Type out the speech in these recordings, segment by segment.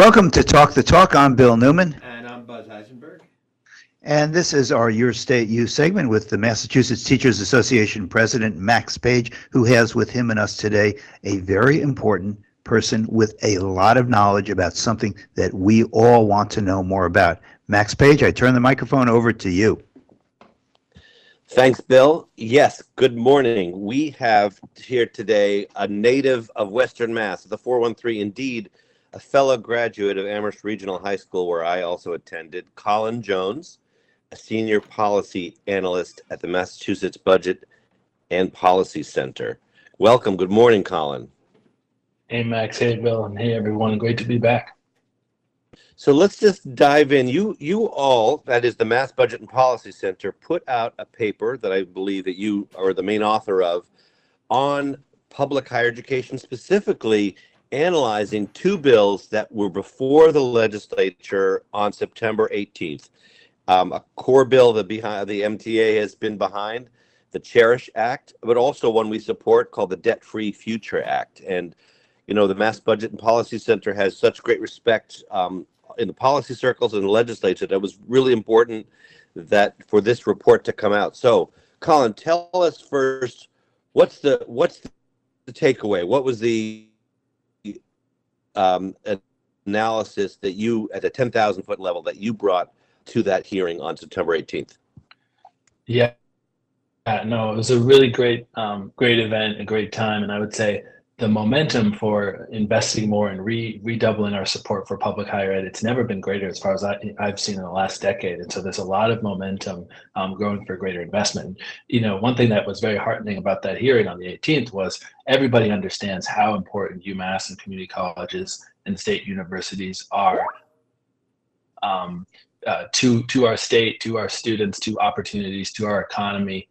Welcome to Talk the Talk. I'm Bill Newman, And I'm Buzz Eisenberg. and this is our Your State You segment with the Massachusetts Teachers Association President Max Page, who has with him and us today a very important person with a lot of knowledge about something that we all want to know more about. Max Page, I turn the microphone over to you. Thanks, Bill. Yes, good morning. We have here today a native of Western Mass, the 413, indeed, a fellow graduate of Amherst Regional High School, where I also attended, Colin Jones, a senior policy analyst at the Massachusetts Budget and Policy Center. Welcome. Good morning, Colin. Hey Max, hey Bill, and hey everyone. Great to be back. So let's just dive in. You you all, that is the Mass Budget and Policy Center, put out a paper that I believe that you are the main author of on public higher education, specifically analyzing two bills that were before the legislature on September 18th. Um, a core bill that behind the MTA has been behind, the Cherish Act, but also one we support called the Debt Free Future Act. And you know, the Mass Budget and Policy Center has such great respect um, in the policy circles and the legislature that was really important that for this report to come out. So, Colin, tell us first what's the what's the takeaway? What was the um, analysis that you at ten thousand foot level that you brought to that hearing on September eighteenth? Yeah, uh, no, it was a really great, um, great event, a great time, and I would say the momentum for investing more and re redoubling our support for public higher ed it's never been greater as far as I, have seen in the last decade. And so there's a lot of momentum um, growing for greater investment. You know one thing that was very heartening about that hearing on the 18th was everybody understands how important umass and community colleges and state universities are um, uh, to to our state to our students to opportunities to our economy.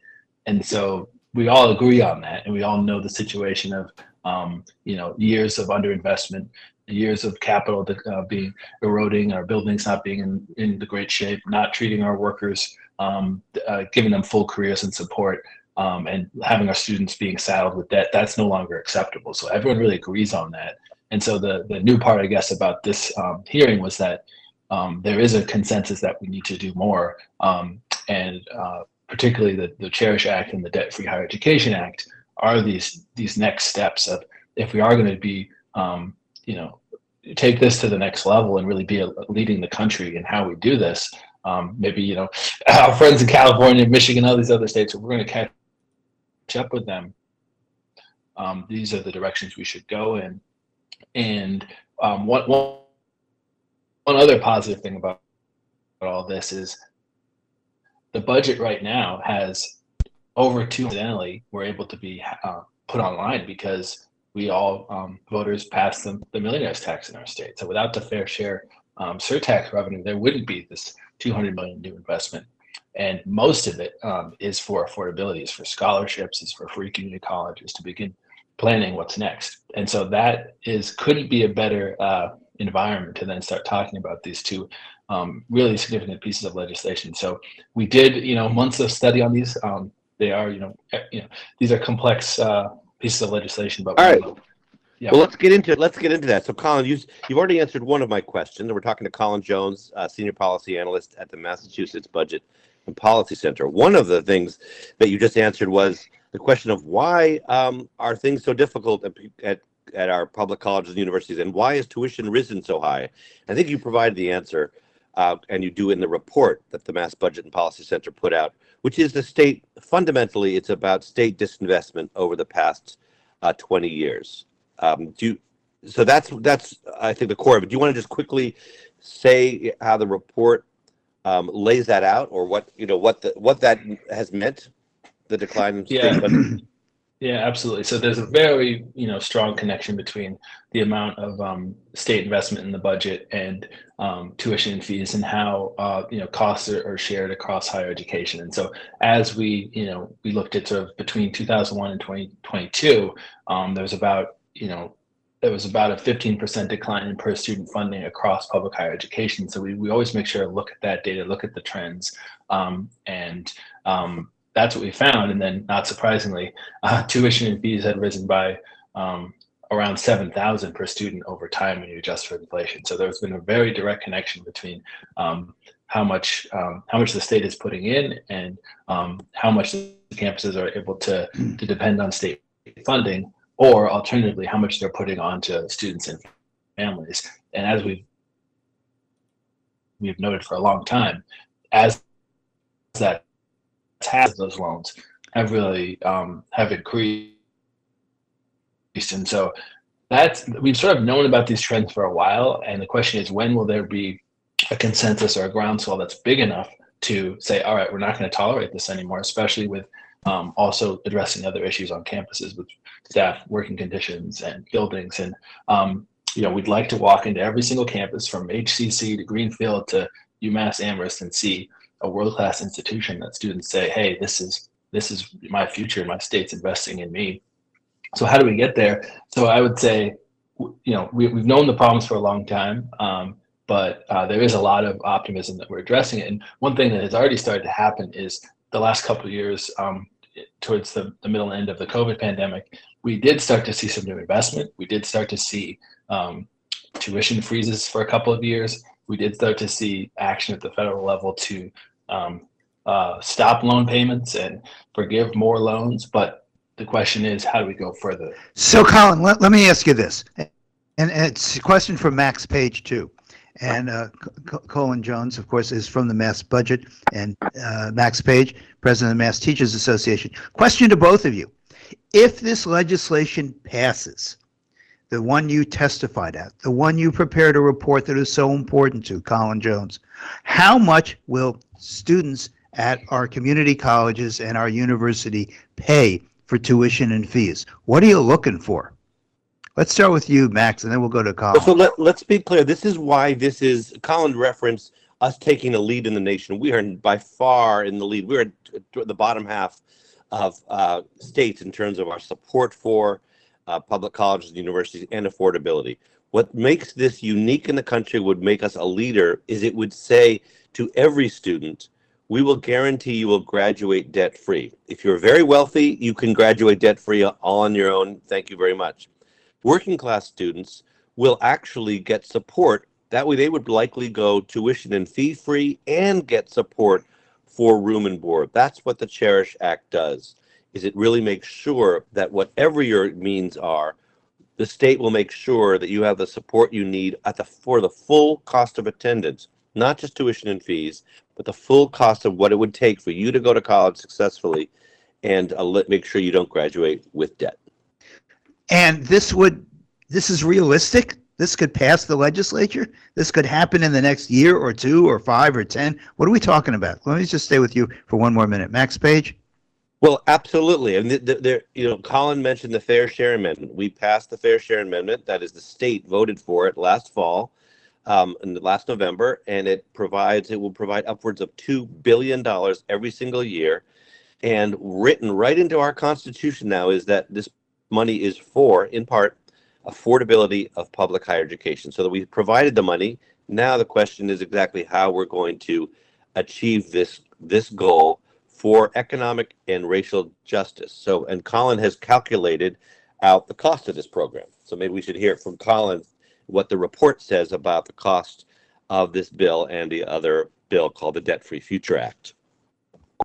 And so we all agree on that and we all know the situation of um, you know, years of underinvestment, years of capital that, uh, being eroding, our buildings not being in, in the great shape, not treating our workers, um, uh, giving them full careers and support, um, and having our students being saddled with debt. That's no longer acceptable. So everyone really agrees on that. And so the the new part, I guess, about this um, hearing was that um, there is a consensus that we need to do more, um, and uh, particularly the, the Cherish Act and the Debt Free Higher Education Act are these these next steps of if we are going to be um, you know take this to the next level and really be a, leading the country in how we do this um, maybe you know our friends in california michigan all these other states we're going to catch up with them um, these are the directions we should go in. And um, one, one, one other positive thing about all this is the budget right now has over two incidentally were able to be uh, put online because we all um, voters passed the, the millionaires tax in our state. So without the fair share um, surtax revenue, there wouldn't be this 200 million new investment. And most of it um, is for affordability, is for scholarships, is for free community colleges to begin planning what's next. And so that is couldn't be a better uh, environment to then start talking about these two um, really significant pieces of legislation. So we did, you know, months of study on these. Um, they are, you know, eh, you know, these are complex uh, pieces of legislation. But all right. Yeah. Well, let's get into it. let's get into that. So, Colin, you, you've already answered one of my questions. We're talking to Colin Jones, uh, senior policy analyst at the Massachusetts Budget and Policy Center. One of the things that you just answered was the question of why um, are things so difficult at, at at our public colleges and universities, and why has tuition risen so high? I think you provided the answer, uh, and you do in the report that the Mass Budget and Policy Center put out which is the state. Fundamentally, it's about state disinvestment over the past uh, 20 years. Um, do you, so that's that's I think the core of it. Do you want to just quickly say how the report um, lays that out, or what you know what the what that has meant, the decline in state yeah. Yeah, absolutely. So there's a very you know strong connection between the amount of um, state investment in the budget and um, tuition fees and how uh, you know costs are, are, shared across higher education. And so as we you know we looked at sort of between 2001 and 2022, um, there was about you know there was about a 15% decline in per student funding across public higher education. So we, we always make sure to look at that data, look at the trends, um, and um, that's what we found. And then, not surprisingly, uh, tuition and fees had risen by um, around 7,000 per student over time when you adjust for inflation. So there's been a very direct connection between um, how much um, how much the state is putting in and um, how much the campuses are able to to depend on state funding, or alternatively, how much they're putting onto students and families. And as we've we've noted for a long time, as that has those loans have really um, have increased, and so that's we've sort of known about these trends for a while. And the question is, when will there be a consensus or a groundswell that's big enough to say, all right, we're not going to tolerate this anymore, especially with um, also addressing other issues on campuses with staff working conditions and buildings. And, um, you know, we'd like to walk into every single campus from HCC to Greenfield to UMass Amherst and see a world-class institution that students say, hey, this is this is my future, my state's investing in me. So how do we get there? So I would say, you know, we, we've known the problems for a long time. Um, but uh, there is a lot of optimism that we're addressing it. And one thing that has already started to happen is the last couple of years, um, towards the, the middle end of the COVID pandemic, we did start to see some new investment. We did start to see um, tuition freezes for a couple of years. We did start to see action at the federal level to um, uh, stop loan payments and forgive more loans. But the question is, how do we go further? So, Colin, let, let me ask you this. And, and it's a question from Max Page, too. And uh, Colin Jones, of course, is from the Mass Budget, and uh, Max Page, president of the Mass Teachers Association. Question to both of you. If this legislation passes, the one you testified at, the one you prepared a report that is so important to, Colin Jones, how much will students at our community colleges and our university pay for tuition and fees? What are you looking for? Let's start with you, Max, and then we'll go to Colin. So let, let's be clear. This is why this is Colin referenced us taking a lead in the nation. We are by far in the lead. We're at the bottom half of uh, states in terms of our support for uh, public colleges and universities and affordability. What makes this unique in the country would make us a leader is it would say to every student, we will guarantee you will graduate debt free. If you're very wealthy, you can graduate debt free all on your own. Thank you very much working class students will actually get support. That way, they would likely go tuition and fee free and get support for room and board. That's what the Cherish Act does. Is it really makes sure that whatever your means are, the state will make sure that you have the support you need at the for the full cost of attendance, not just tuition and fees, but the full cost of what it would take for you to go to college successfully, and uh, make sure you don't graduate with debt. And this would, this is realistic. This could pass the legislature. This could happen in the next year or two or five or 10. What are we talking about? Let me just stay with you for one more minute. Max Page? Well, absolutely. And there, you know, Colin mentioned the Fair Share Amendment. We passed the Fair Share Amendment. That is, the state voted for it last fall, um, in last November, and it provides it will provide upwards of two billion dollars every single year. And written right into our Constitution now is that this money is for, in part, affordability of public higher education. So that we provided the money. Now the question is exactly how we're going to achieve this this goal for economic and racial justice. So, and Colin has calculated out the cost of this program. So maybe we should hear from Colin what the report says about the cost of this bill and the other bill called the Debt Free Future Act.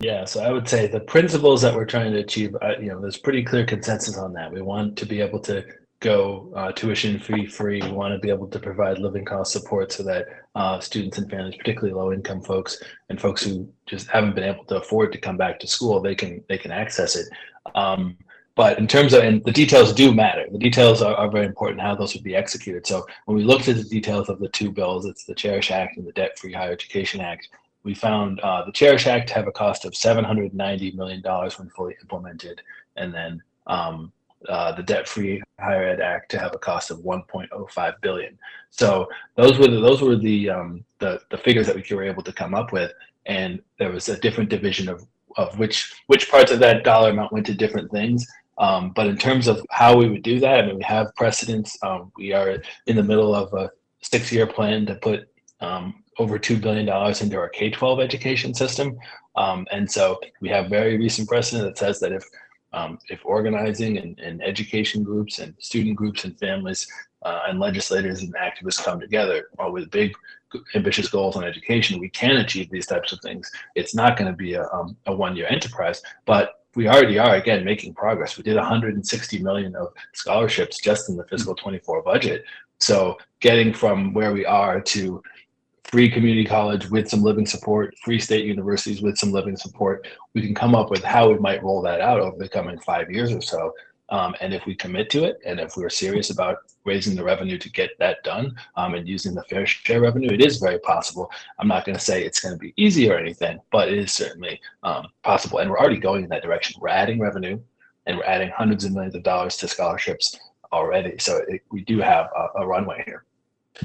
Yeah, so I would say the principles that we're trying to achieve, uh, you know, there's pretty clear consensus on that. We want to be able to go uh, tuition fee free. We want to be able to provide living cost support so that uh, students and families, particularly low income folks and folks who just haven't been able to afford to come back to school, they can they can access it. Um, but in terms of and the details do matter. The details are, are very important how those would be executed. So when we looked at the details of the two bills, it's the Cherish Act and the Debt Free Higher Education Act we found uh, the Cherish Act to have a cost of $790 million when fully implemented, and then um, uh, the Debt-Free Higher Ed Act to have a cost of 1.05 billion. So those were the, those were the, um, the the figures that we were able to come up with, and there was a different division of of which which parts of that dollar amount went to different things. Um, but in terms of how we would do that, I mean, we have precedents. Um, we are in the middle of a six-year plan to put um, over $2 billion into our K 12 education system. Um, and so we have very recent precedent that says that if um, if organizing and, and, education groups and student groups and families uh, and legislators and activists come together uh, with big ambitious goals on education, we can achieve these types of things. It's not going to be a, um, a one-year enterprise, but we already are again making progress. We did 160 million of scholarships just in the fiscal 24 budget. So getting from where we are to free community college with some living support, free state universities with some living support, we can come up with how we might roll that out over the coming five years or so. Um, and if we commit to it, and if we're serious about raising the revenue to get that done um, and using the fair share revenue, it is very possible. I'm not going to say it's going to be easy or anything, but it is certainly um, possible. And we're already going in that direction. We're adding revenue and we're adding hundreds of millions of dollars to scholarships already. So it, we do have a, a runway here.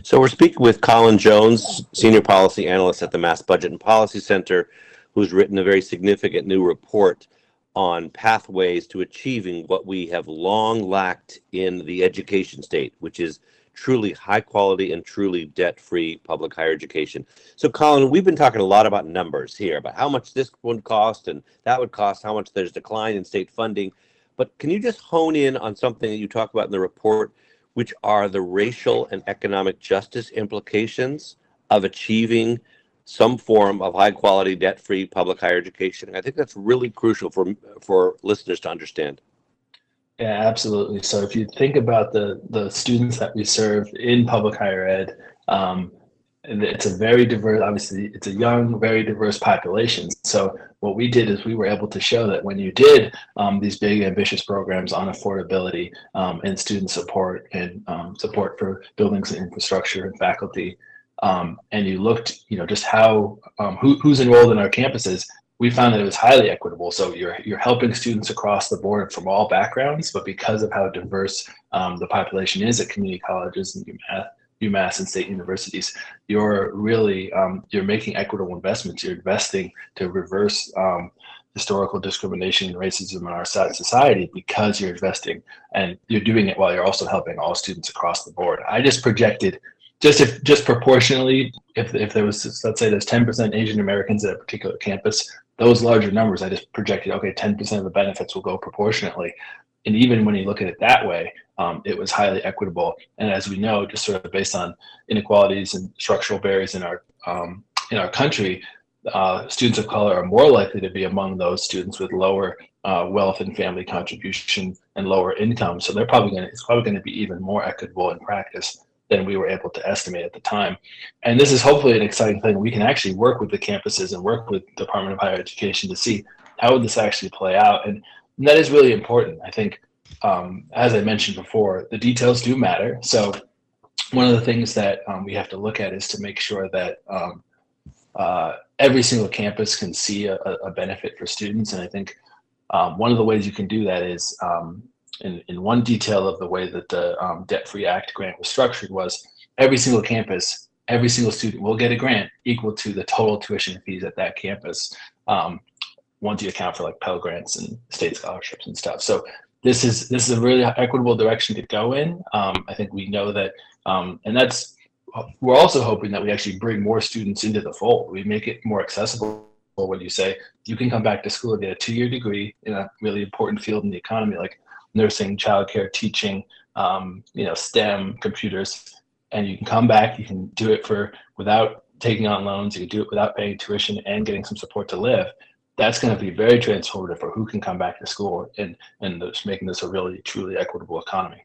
So we're speaking with Colin Jones, Senior Policy Analyst at the Mass Budget and Policy Center, who's written a very significant new report on pathways to achieving what we have long lacked in the education state, which is truly high quality and truly debt free public higher education. So, Colin, we've been talking a lot about numbers here, about how much this would cost and that would cost, how much there's decline in state funding. But can you just hone in on something that you talk about in the report, which are the racial and economic justice implications of achieving some form of high quality debt free public higher education. I think that's really crucial for for listeners to understand. Yeah, absolutely. So if you think about the the students that we serve in public higher ed, um, it's a very diverse. Obviously, it's a young, very diverse population. So what we did is we were able to show that when you did um, these big, ambitious programs on affordability um, and student support and um, support for buildings and infrastructure and faculty um, and you looked, you know, just how um, who, who's enrolled in our campuses, we found that it was highly equitable. So you're you're helping students across the board from all backgrounds, but because of how diverse um, the population is at community colleges and UMass, UMass and state universities, you're really um, you're making equitable investments. You're investing to reverse um, historical discrimination and racism in our society because you're investing and you're doing it while you're also helping all students across the board. I just projected just if just proportionally, if if there was let's say there's 10% Asian Americans at a particular campus, those larger numbers I just projected. Okay, 10% of the benefits will go proportionately, and even when you look at it that way, um, it was highly equitable. And as we know, just sort of based on inequalities and structural barriers in our um, in our country, uh, students of color are more likely to be among those students with lower uh, wealth and family contribution and lower income. So they're probably going to it's probably going to be even more equitable in practice than we were able to estimate at the time. And this is hopefully an exciting thing. We can actually work with the campuses and work with Department of Higher Education to see how would this actually play out. And, and that is really important. I think, um, as I mentioned before, the details do matter. So one of the things that um, we have to look at is to make sure that um, uh, every single campus can see a, a, benefit for students. And I think um, one of the ways you can do that is um, in, in one detail of the way that the um, Debt Free Act grant was structured was every single campus, every single student will get a grant equal to the total tuition fees at that campus. Um, once you account for like Pell grants and state scholarships and stuff. So this is this is a really equitable direction to go in. Um, I think we know that, um, and that's we're also hoping that we actually bring more students into the fold. We make it more accessible when you say you can come back to school and get a two-year degree in a really important field in the economy like nursing, childcare, teaching, um, you know, STEM, computers, and you can come back. You can do it for without taking on loans. You can do it without paying tuition and getting some support to live. That's going to be very transformative for who can come back to school and and making this a really truly equitable economy.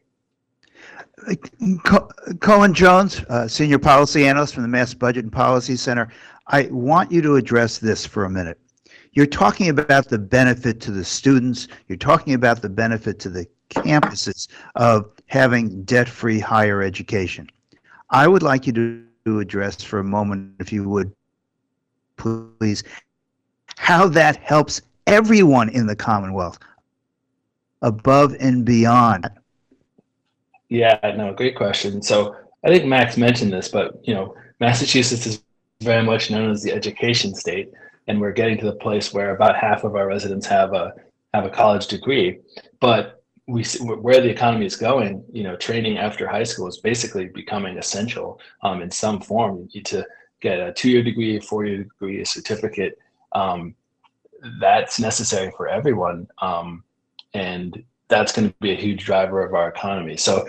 Colin Jones, uh, Senior Policy Analyst from the Mass Budget and Policy Center. I want you to address this for a minute you're talking about the benefit to the students, you're talking about the benefit to the campuses of having debt free higher education. I would like you to address for a moment, if you would, please, how that helps everyone in the Commonwealth above and beyond. Yeah, no, great question. So I think Max mentioned this, but you know, Massachusetts is very much known as the education state and we're getting to the place where about half of our residents have a have a college degree but we where the economy is going you know training after high school is basically becoming essential um, in some form you need to get a two-year degree a four-year degree a certificate um, that's necessary for everyone um, and that's going to be a huge driver of our economy. So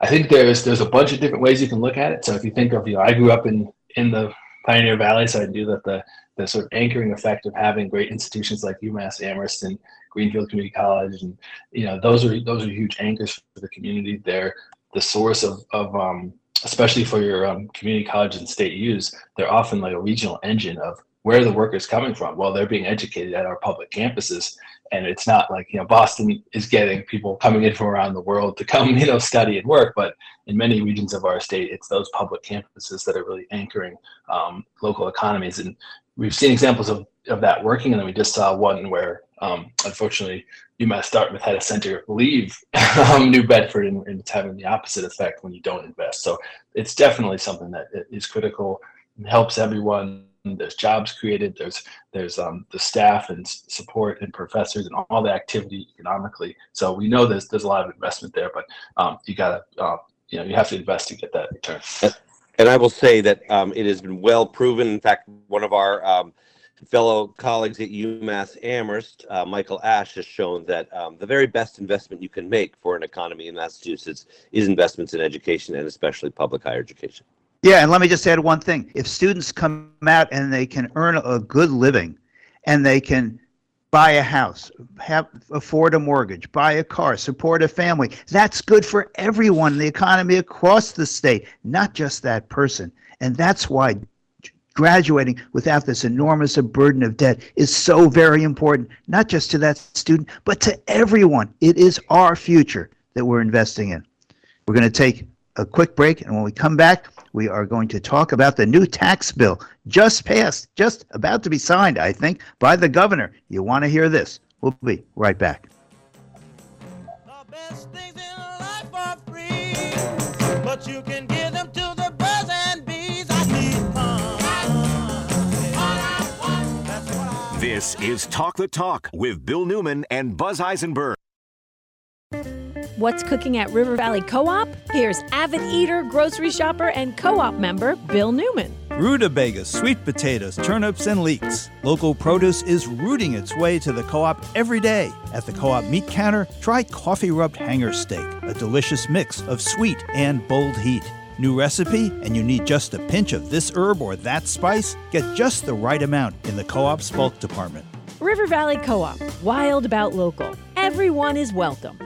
I think there's there's a bunch of different ways you can look at it. So if you think of you know I grew up in in the Pioneer Valley, so I knew that the the sort of anchoring effect of having great institutions like UMass Amherst and Greenfield Community College, and you know those are those are huge anchors for the community. They're the source of of um, especially for your um, community college and state use. They're often like a regional engine of where the workers coming from. Well, they're being educated at our public campuses, and it's not like you know Boston is getting people coming in from around the world to come you know study and work, but in many regions of our state, it's those public campuses that are really anchoring um, local economies, and we've seen examples of, of that working, and then we just saw one where um, unfortunately UMass Dartmouth had a center leave um, New Bedford, and, and, it's having the opposite effect when you don't invest. So it's definitely something that is critical, and helps everyone there's jobs created there's there's um, the staff and support and professors and all the activity economically. So we know there's there's a lot of investment there but um, you gotta uh, you know you have to invest to get that return. And i will say that um, it has been well proven. In fact one of our um, fellow colleagues at umass amherst uh, michael ash has shown that um, the very best investment you can make for an economy in massachusetts is investments in education and especially public higher education yeah, and let me just add one thing. If students come out and they can earn a good living and they can buy a house, have afford a mortgage, buy a car, support a family, that's good for everyone in the economy across the state, not just that person. And that's why graduating without this enormous burden of debt is so very important, not just to that student, but to everyone. It is our future that we're investing in. We're going to take a quick break, and when we come back, we are going to talk about the new tax bill just passed, just about to be signed, I think, by the governor. You want to hear this? We'll be right back. This is Talk the Talk with Bill Newman and Buzz Eisenberg. What's cooking at River Valley Co op? Here's avid eater, grocery shopper, and co op member Bill Newman. Rutabagas, sweet potatoes, turnips, and leeks. Local produce is rooting its way to the co op every day. At the co op meat counter, try coffee rubbed hanger steak, a delicious mix of sweet and bold heat. New recipe, and you need just a pinch of this herb or that spice? Get just the right amount in the co op's bulk department. River Valley Co op, wild about local. Everyone is welcome.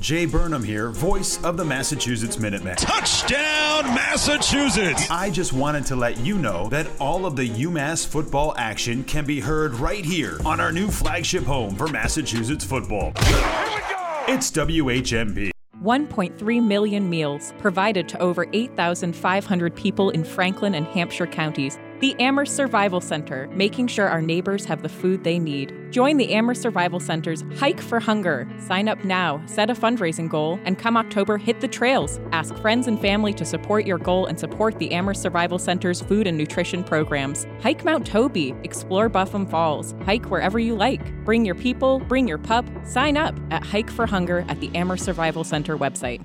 Jay Burnham here, voice of the Massachusetts Minutemen. Touchdown, Massachusetts! I just wanted to let you know that all of the UMass football action can be heard right here on our new flagship home for Massachusetts football. It's WHMP. 1.3 million meals provided to over 8,500 people in Franklin and Hampshire counties the Amherst Survival Center, making sure our neighbors have the food they need. Join the Amherst Survival Center's Hike for Hunger. Sign up now, set a fundraising goal, and come October, hit the trails. Ask friends and family to support your goal and support the Amherst Survival Center's food and nutrition programs. Hike Mount Toby, explore Buffum Falls, hike wherever you like. Bring your people, bring your pup. Sign up at Hike for Hunger at the Amherst Survival Center website.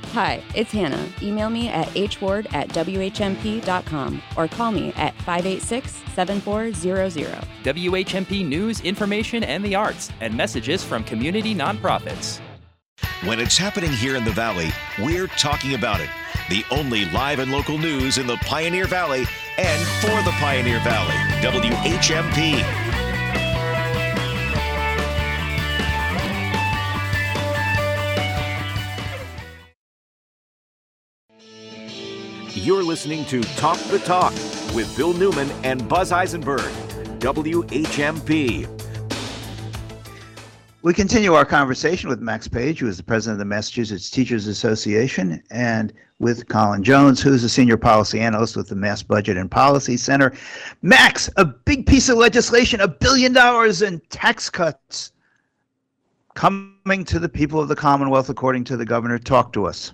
Hi, it's Hannah. Email me at hward at whmp.com or call me at 586 7400. WHMP News, Information, and the Arts, and messages from community nonprofits. When it's happening here in the Valley, we're talking about it. The only live and local news in the Pioneer Valley and for the Pioneer Valley. WHMP. You're listening to Talk the Talk with Bill Newman and Buzz Eisenberg, WHMP. We continue our conversation with Max Page, who is the president of the Massachusetts Teachers Association, and with Colin Jones, who's a senior policy analyst with the Mass Budget and Policy Center. Max, a big piece of legislation, a billion dollars in tax cuts coming to the people of the Commonwealth, according to the governor. Talk to us.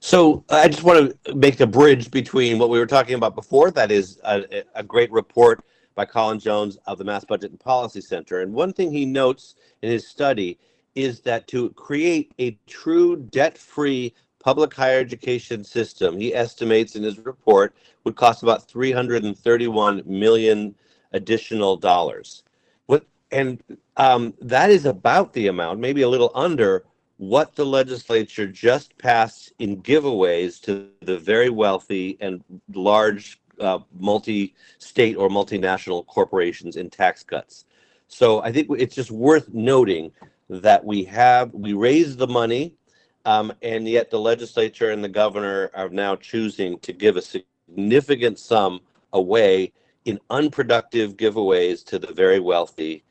So I just want to make a bridge between what we were talking about before. That is a, a great report by Colin Jones of the Mass Budget and Policy Center. And one thing he notes in his study is that to create a true debt free public higher education system, he estimates in his report, would cost about 331 million additional dollars. What and um, that is about the amount, maybe a little under what the legislature just passed in giveaways to the very wealthy and large uh, multi-state or multinational corporations in tax cuts. So I think it's just worth noting that we have we raised the money, um, and yet the legislature and the governor are now choosing to give a significant sum away in unproductive giveaways to the very wealthy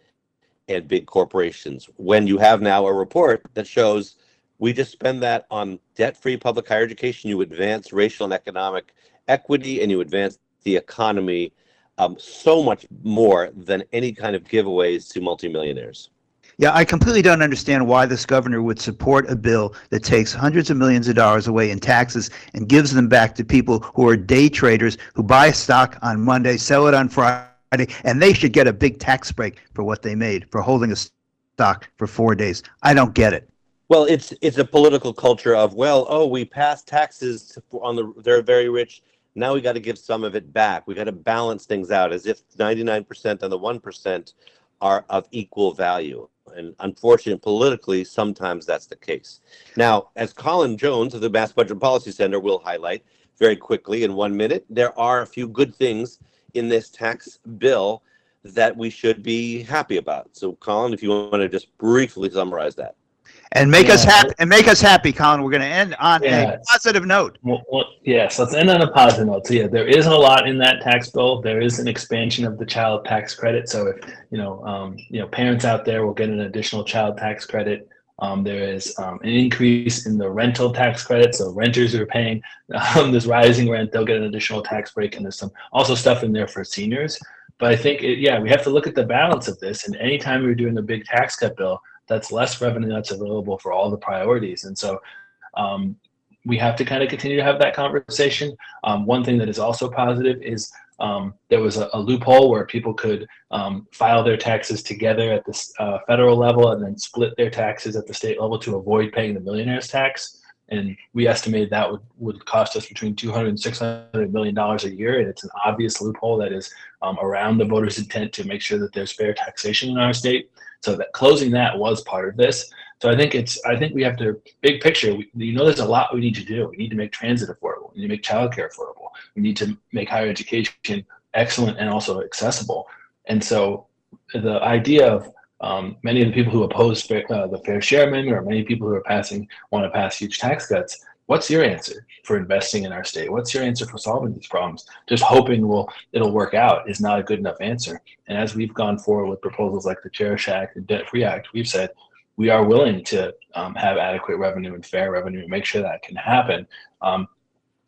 and big corporations. When you have now a report that shows we just spend that on debt-free public higher education, you advance racial and economic equity, and you advance the economy um, so much more than any kind of giveaways to multimillionaires. Yeah, I completely don't understand why this governor would support a bill that takes hundreds of millions of dollars away in taxes and gives them back to people who are day traders who buy stock on Monday, sell it on Friday, and they should get a big tax break for what they made for holding a stock for four days. I don't get it. Well, it's it's a political culture of well, oh, we passed taxes on the they're very rich. Now we got to give some of it back. We got to balance things out as if 99% and the 1% are of equal value. And unfortunately, politically, sometimes that's the case. Now, as Colin Jones of the Mass Budget Policy Center will highlight very quickly in one minute, there are a few good things in this tax bill that we should be happy about. So, Colin, if you want to just briefly summarize that and make yeah. us happy and make us happy colin we're going to end on yeah. a positive note well, well, yes let's end on a positive note so yeah there is a lot in that tax bill there is an expansion of the child tax credit so if you know um, you know parents out there will get an additional child tax credit um, there is um, an increase in the rental tax credit so renters who are paying um, this rising rent they'll get an additional tax break and there's some also stuff in there for seniors but i think it, yeah we have to look at the balance of this and anytime we're doing a big tax cut bill that's less revenue that's available for all the priorities. And so um, we have to kind of continue to have that conversation. Um, one thing that is also positive is um, there was a, a, loophole where people could um, file their taxes together at the uh, federal level and then split their taxes at the state level to avoid paying the millionaire's tax. And we estimated that would, would cost us between 200 and 600 million dollars a year. And it's an obvious loophole that is um, around the voters' intent to make sure that there's fair taxation in our state. So that closing that was part of this. So I think it's I think we have to big picture. We, you know, there's a lot we need to do. We need to make transit affordable. We need to make childcare affordable. We need to make higher education excellent and also accessible. And so the idea of um, many of the people who oppose fair, uh, the fair share amendment or many people who are passing want to pass huge tax cuts what's your answer for investing in our state? What's your answer for solving these problems? Just hoping will it'll work out is not a good enough answer. And as we've gone forward with proposals like the Cherish Act and Debt Free Act, we've said we are willing to um, have adequate revenue and fair revenue and make sure that can happen. Um,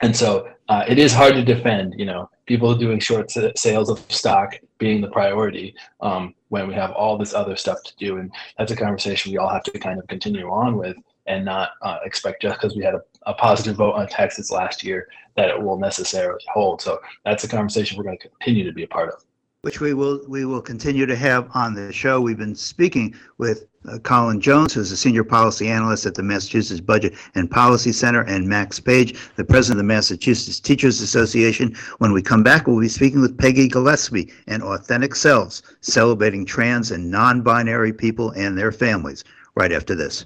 and so uh, it is hard to defend, you know, people doing short sales of stock being the priority um, when we have all this other stuff to do. And that's a conversation we all have to kind of continue on with and not uh, expect just because we had a, a, positive vote on taxes last year that it will necessarily hold. So that's a conversation we're going to continue to be a part of. Which we will we will continue to have on the show. We've been speaking with uh, Colin Jones, who's a senior policy analyst at the Massachusetts Budget and Policy Center, and Max Page, the president of the Massachusetts Teachers Association. When we come back, we'll be speaking with Peggy Gillespie and Authentic Selves, celebrating trans and non-binary people and their families. Right after this.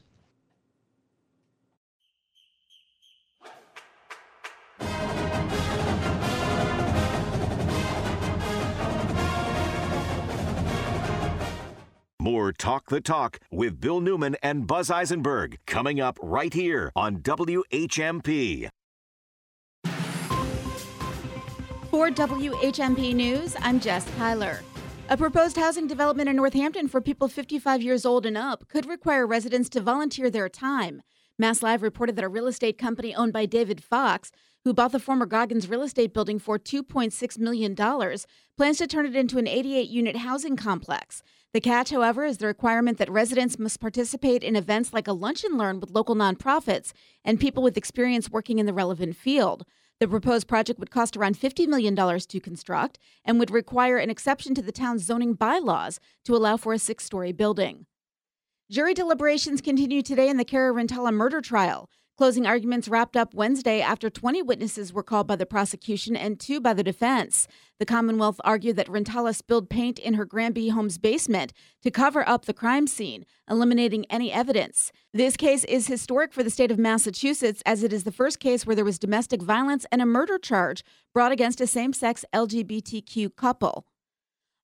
Talk the Talk with Bill Newman and Buzz Eisenberg coming up right here on WHMP. For WHMP News, I'm Jess Tyler. A proposed housing development in Northampton for people 55 years old and up could require residents to volunteer their time. Mass Live reported that a real estate company owned by David Fox, who bought the former Goggins real estate building for $2.6 million, plans to turn it into an 88 unit housing complex. The catch, however, is the requirement that residents must participate in events like a lunch and learn with local nonprofits and people with experience working in the relevant field. The proposed project would cost around $50 million to construct and would require an exception to the town's zoning bylaws to allow for a six story building. Jury deliberations continue today in the Cara Rintala murder trial. Closing arguments wrapped up Wednesday after 20 witnesses were called by the prosecution and two by the defense. The Commonwealth argued that Rintala spilled paint in her Granby home's basement to cover up the crime scene, eliminating any evidence. This case is historic for the state of Massachusetts as it is the first case where there was domestic violence and a murder charge brought against a same sex LGBTQ couple.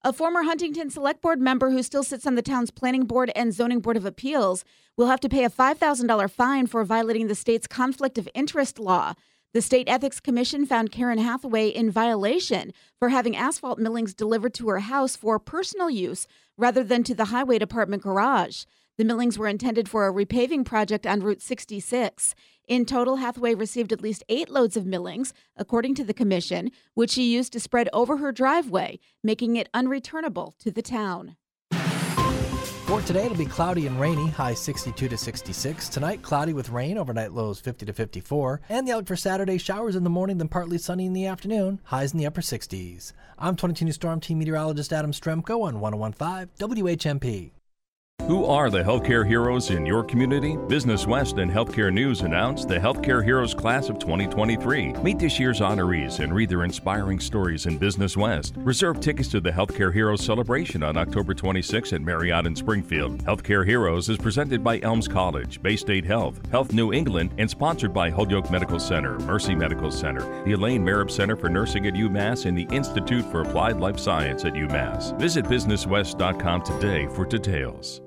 A former Huntington Select Board member who still sits on the town's Planning Board and Zoning Board of Appeals will have to pay a $5,000 fine for violating the state's conflict of interest law. The State Ethics Commission found Karen Hathaway in violation for having asphalt millings delivered to her house for personal use rather than to the Highway Department garage. The millings were intended for a repaving project on Route 66. In total, Hathaway received at least eight loads of millings, according to the commission, which she used to spread over her driveway, making it unreturnable to the town. For today, it'll be cloudy and rainy, high 62 to 66. Tonight, cloudy with rain, overnight lows 50 to 54. And the outlook for Saturday, showers in the morning, then partly sunny in the afternoon, highs in the upper 60s. I'm 22 News Storm Team Meteorologist Adam Strzempko on 1015 WHMP. Who are the healthcare heroes in your community? Business West and Healthcare News announced the Healthcare Heroes Class of 2023. Meet this year's honorees and read their inspiring stories in Business West. Reserve tickets to the Healthcare Heroes celebration on October 26 at Marriott in Springfield. Healthcare Heroes is presented by Elms College, Baystate Health, Health New England, and sponsored by Holyoke Medical Center, Mercy Medical Center, the Elaine Marieb Center for Nursing at UMass, and the Institute for Applied Life Science at UMass. Visit BusinessWest.com today for details.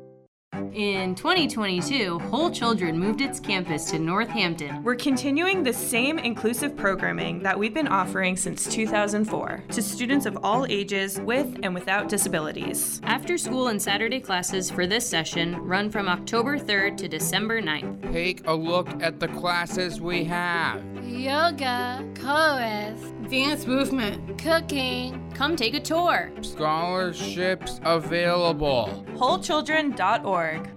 In 2022, Whole Children moved its campus to Northampton. We're continuing the same inclusive programming that we've been offering since 2004 to students of all ages with and without disabilities. After school and Saturday classes for this session run from October 3rd to December 9th. Take a look at the classes we have yoga, chorus, dance movement, cooking. Come take a tour. Scholarships available. WholeChildren.org.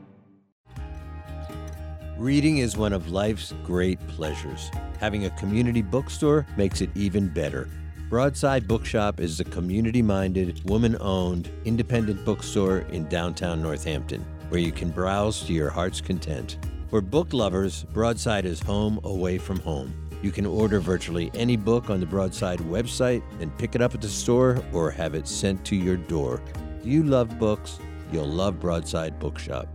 Reading is one of life's great pleasures. Having a community bookstore makes it even better. Broadside Bookshop is a community minded, woman owned, independent bookstore in downtown Northampton where you can browse to your heart's content. For book lovers, Broadside is home away from home. You can order virtually any book on the Broadside website and pick it up at the store or have it sent to your door. Do you love books? You'll love Broadside Bookshop.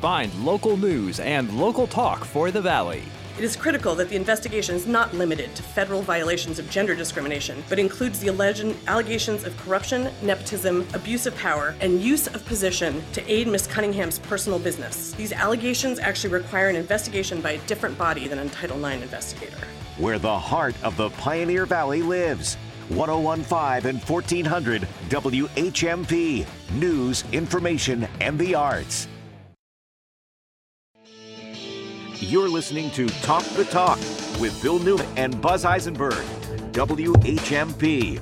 Find local news and local talk for the Valley. It is critical that the investigation is not limited to federal violations of gender discrimination, but includes the alleged allegations of corruption, nepotism, abuse of power, and use of position to aid Miss Cunningham's personal business. These allegations actually require an investigation by a different body than a Title IX investigator. Where the heart of the Pioneer Valley lives. 1015 and 1400 WHMP. News, information, and the arts. You're listening to Talk the Talk with Bill Newman and Buzz Eisenberg, WHMP.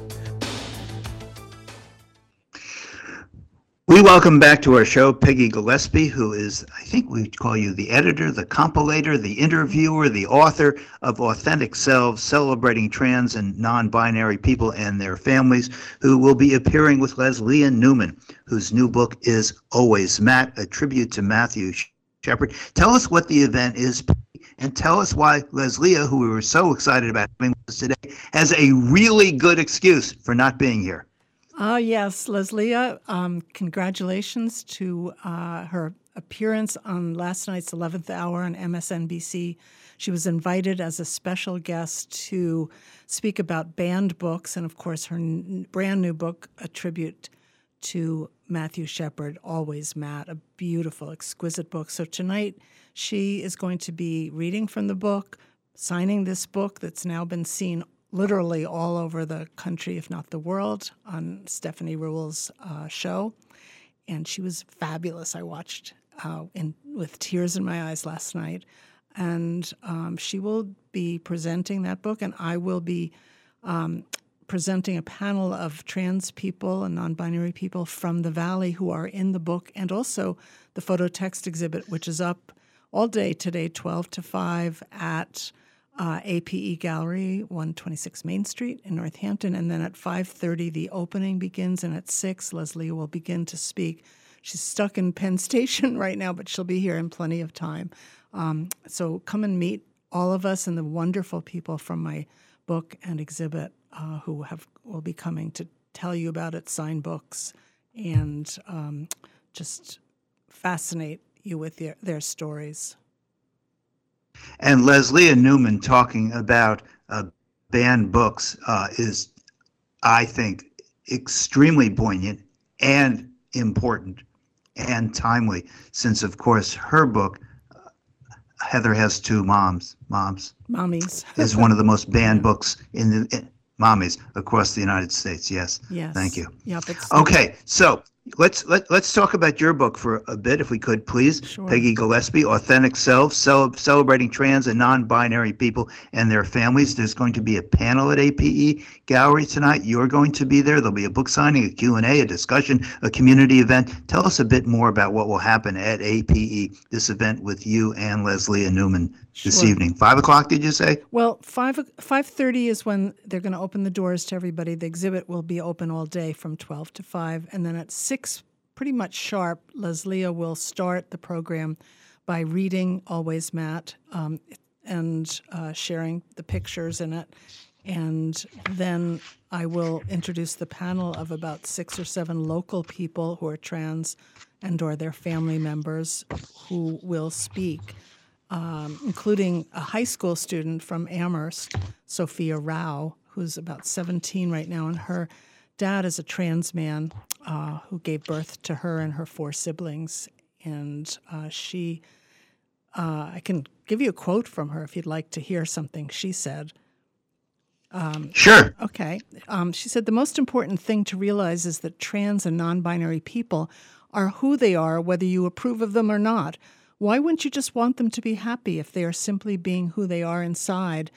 We welcome back to our show Peggy Gillespie, who is, I think we call you the editor, the compilator, the interviewer, the author of Authentic Selves, celebrating trans and non binary people and their families, who will be appearing with Lesléa Newman, whose new book is Always Matt, a tribute to Matthew Shepard. Tell us what the event is and tell us why Lesléa, who we were so excited about having with us today, has a really good excuse for not being here. Uh, yes, Lesléa, um, congratulations to uh, her appearance on last night's 11th hour on MSNBC. She was invited as a special guest to speak about banned books, and of course, her n- brand new book, A Tribute to Matthew Shepard, Always Matt, a beautiful, exquisite book. So tonight, she is going to be reading from the book, signing this book that's now been seen literally all over the country, if not the world, on Stephanie Ruhle's uh, show. And she was fabulous. I watched uh, in, with tears in my eyes last night. And um, she will be presenting that book, and I will be um, presenting a panel of trans people and non binary people from the Valley who are in the book, and also the photo text exhibit, which is up all day today, 12 to 5 at uh, APE Gallery, 126 Main Street in Northampton, and then at 5:30 the opening begins, and at six Lesléa will begin to speak. She's stuck in Penn Station right now, but she'll be here in plenty of time. Um, so come and meet all of us and the wonderful people from my book and exhibit uh, who have will be coming to tell you about it, sign books, and um, just fascinate you with their, their stories. And Lesléa Newman talking about uh, banned books uh, is, I think, extremely poignant and important and timely, since, of course, her book, uh, Heather Has Two Moms, Moms, Mommies, is one of the most banned books in the. Mommies across the United States. Yes. Yes. Thank you. Yep. Okay. So let's let, let's talk about your book for a bit, if we could, please. Sure. Peggy Gillespie, Authentic Self, cel- celebrating trans and non-binary people and their families. There's going to be a panel at APE Gallery tonight. You're going to be there. There'll be a book signing, a Q&A, a discussion, a community event. Tell us a bit more about what will happen at APE, this event with you and Lesléa Newman this Sure. evening. Five o'clock, did you say? Well, five five thirty is when they're going to open the doors to everybody. The exhibit will be open all day from twelve to five, and then at six, pretty much sharp, Lesléa will start the program by reading "Always Matt" um, and uh, sharing the pictures in it, and then I will introduce the panel of about six or seven local people who are trans and/or their family members who will speak um, including a high school student from Amherst, Sophia Rao, who's about 17 right now, and her dad is a trans man uh, who gave birth to her and her four siblings. And uh, she, uh, I can give you a quote from her if you'd like to hear something she said. Um, Sure. Okay. Um, she said the most important thing to realize is that trans and non binary people are who they are, whether you approve of them or not. Why wouldn't you just want them to be happy if they are simply being who they are inside?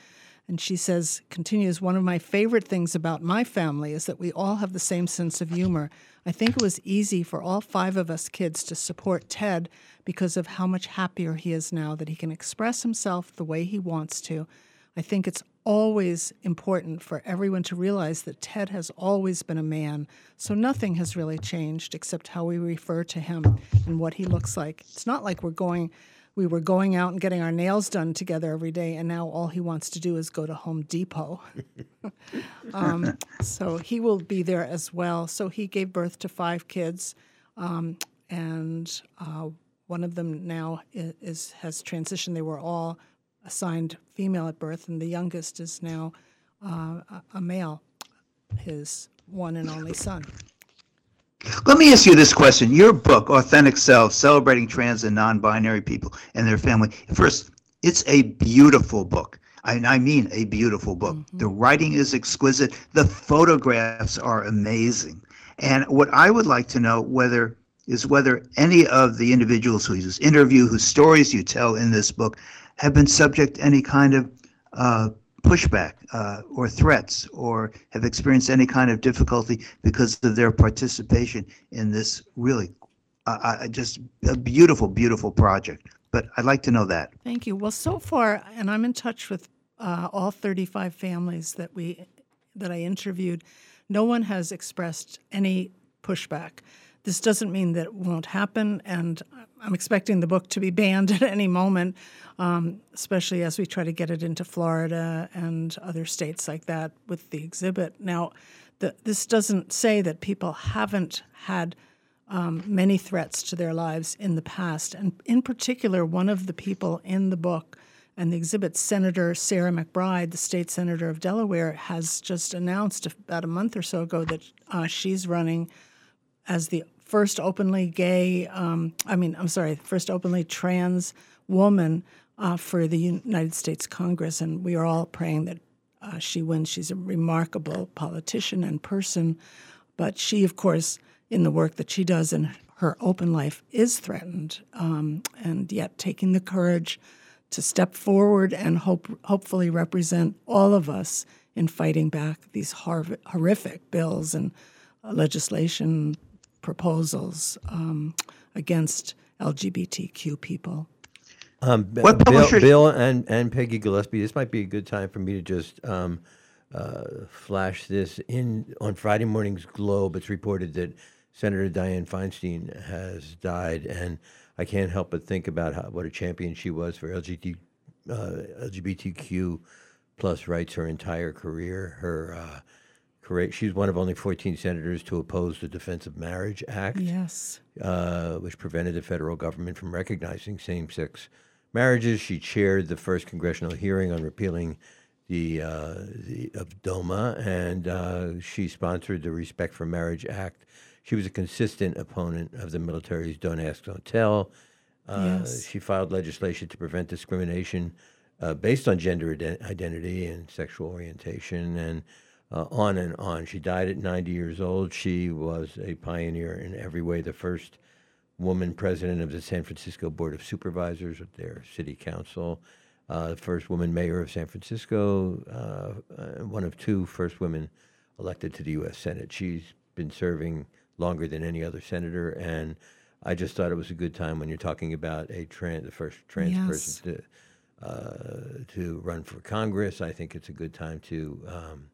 And she says, continues, one of my favorite things about my family is that we all have the same sense of humor. I think it was easy for all five of us kids to support Ted because of how much happier he is now that he can express himself the way he wants to. I think it's always important for everyone to realize that Ted has always been a man, so nothing has really changed except how we refer to him and what he looks like. It's not like we're going we were going out and getting our nails done together every day, and now all he wants to do is go to Home Depot. um, so he will be there as well. So he gave birth to five kids, um, and uh, one of them now is, is has transitioned. They were all assigned female at birth, and the youngest is now uh, a, a male, his one and only son. Let me ask you this question. Your book, Authentic Self, Celebrating Trans and Non-Binary People and Their Family. First, it's a beautiful book. I, I mean a beautiful book. The writing is exquisite. The photographs are amazing. And what I would like to know whether is whether any of the individuals who you interview, whose stories you tell in this book, have been subject to any kind of uh, pushback uh, or threats or have experienced any kind of difficulty because of their participation in this really uh, uh, just a beautiful, beautiful project. But I'd like to know that. Thank you. Well, so far, and I'm in touch with uh, all 35 families that we that I interviewed. No one has expressed any pushback. This doesn't mean that it won't happen, and I'm expecting the book to be banned at any moment, um, especially as we try to get it into Florida and other states like that with the exhibit. Now, the, this doesn't say that people haven't had um, many threats to their lives in the past. And in particular, one of the people in the book and the exhibit, Senator Sarah McBride, the state senator of Delaware, has just announced about a month or so ago that uh, she's running as the first openly gay, um, I mean, I'm sorry, first openly trans woman uh, for the United States Congress. And we are all praying that uh, she wins. She's a remarkable politician and person. But she, of course, in the work that she does in her open life, is threatened. Um, and yet, taking the courage to step forward and hope, hopefully represent all of us in fighting back these hor- horrific bills and legislation proposals um, against LGBTQ people. Um, B- What Bill, Bill and, and Peggy Gillespie, this might be a good time for me to just um, uh, flash this in on Friday morning's Globe. It's reported that Senator Dianne Feinstein has died, and I can't help but think about how, what a champion she was for LGBT, uh, LGBTQ plus rights her entire career. Her uh, she's one of only 14 senators to oppose the Defense of Marriage Act Yes. uh, which prevented the federal government from recognizing same sex marriages. She chaired the first congressional hearing on repealing the, uh, the of DOMA, and uh, she sponsored the Respect for Marriage Act. She was a consistent opponent of the military's Don't Ask, Don't Tell. Uh, Yes. She filed legislation to prevent discrimination uh, based on gender ide- identity and sexual orientation, and uh, on and on. She died at 90 years old. She was a pioneer in every way. The first woman president of the San Francisco Board of Supervisors, with their city council, uh, the first woman mayor of San Francisco, uh, uh, one of two first women elected to the U.S. Senate. She's been serving longer than any other senator, and I just thought it was a good time when you're talking about a trans, the first trans Yes. person to uh, to run for Congress. I think it's a good time to um,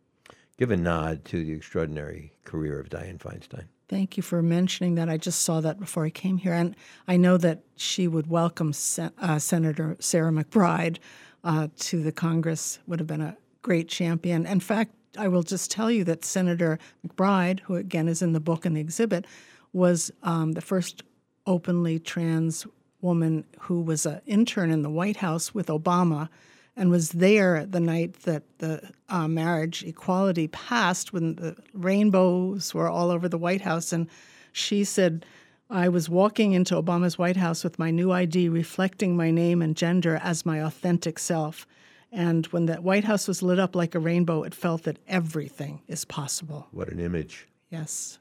give a nod to the extraordinary career of Dianne Feinstein. Thank you for mentioning that. I just saw that before I came here, and I know that she would welcome Sen- uh, Senator Sarah McBride uh, to the Congress. Would have been a great champion. In fact, I will just tell you that Senator McBride, who again is in the book and the exhibit, was um, the first openly trans woman who was an intern in the White House with Obama and was there the night that the uh, marriage equality passed when the rainbows were all over the White House. And she said, I was walking into Obama's White House with my new ID reflecting my name and gender as my authentic self. And when that White House was lit up like a rainbow, it felt that everything is possible. What an image. Yes.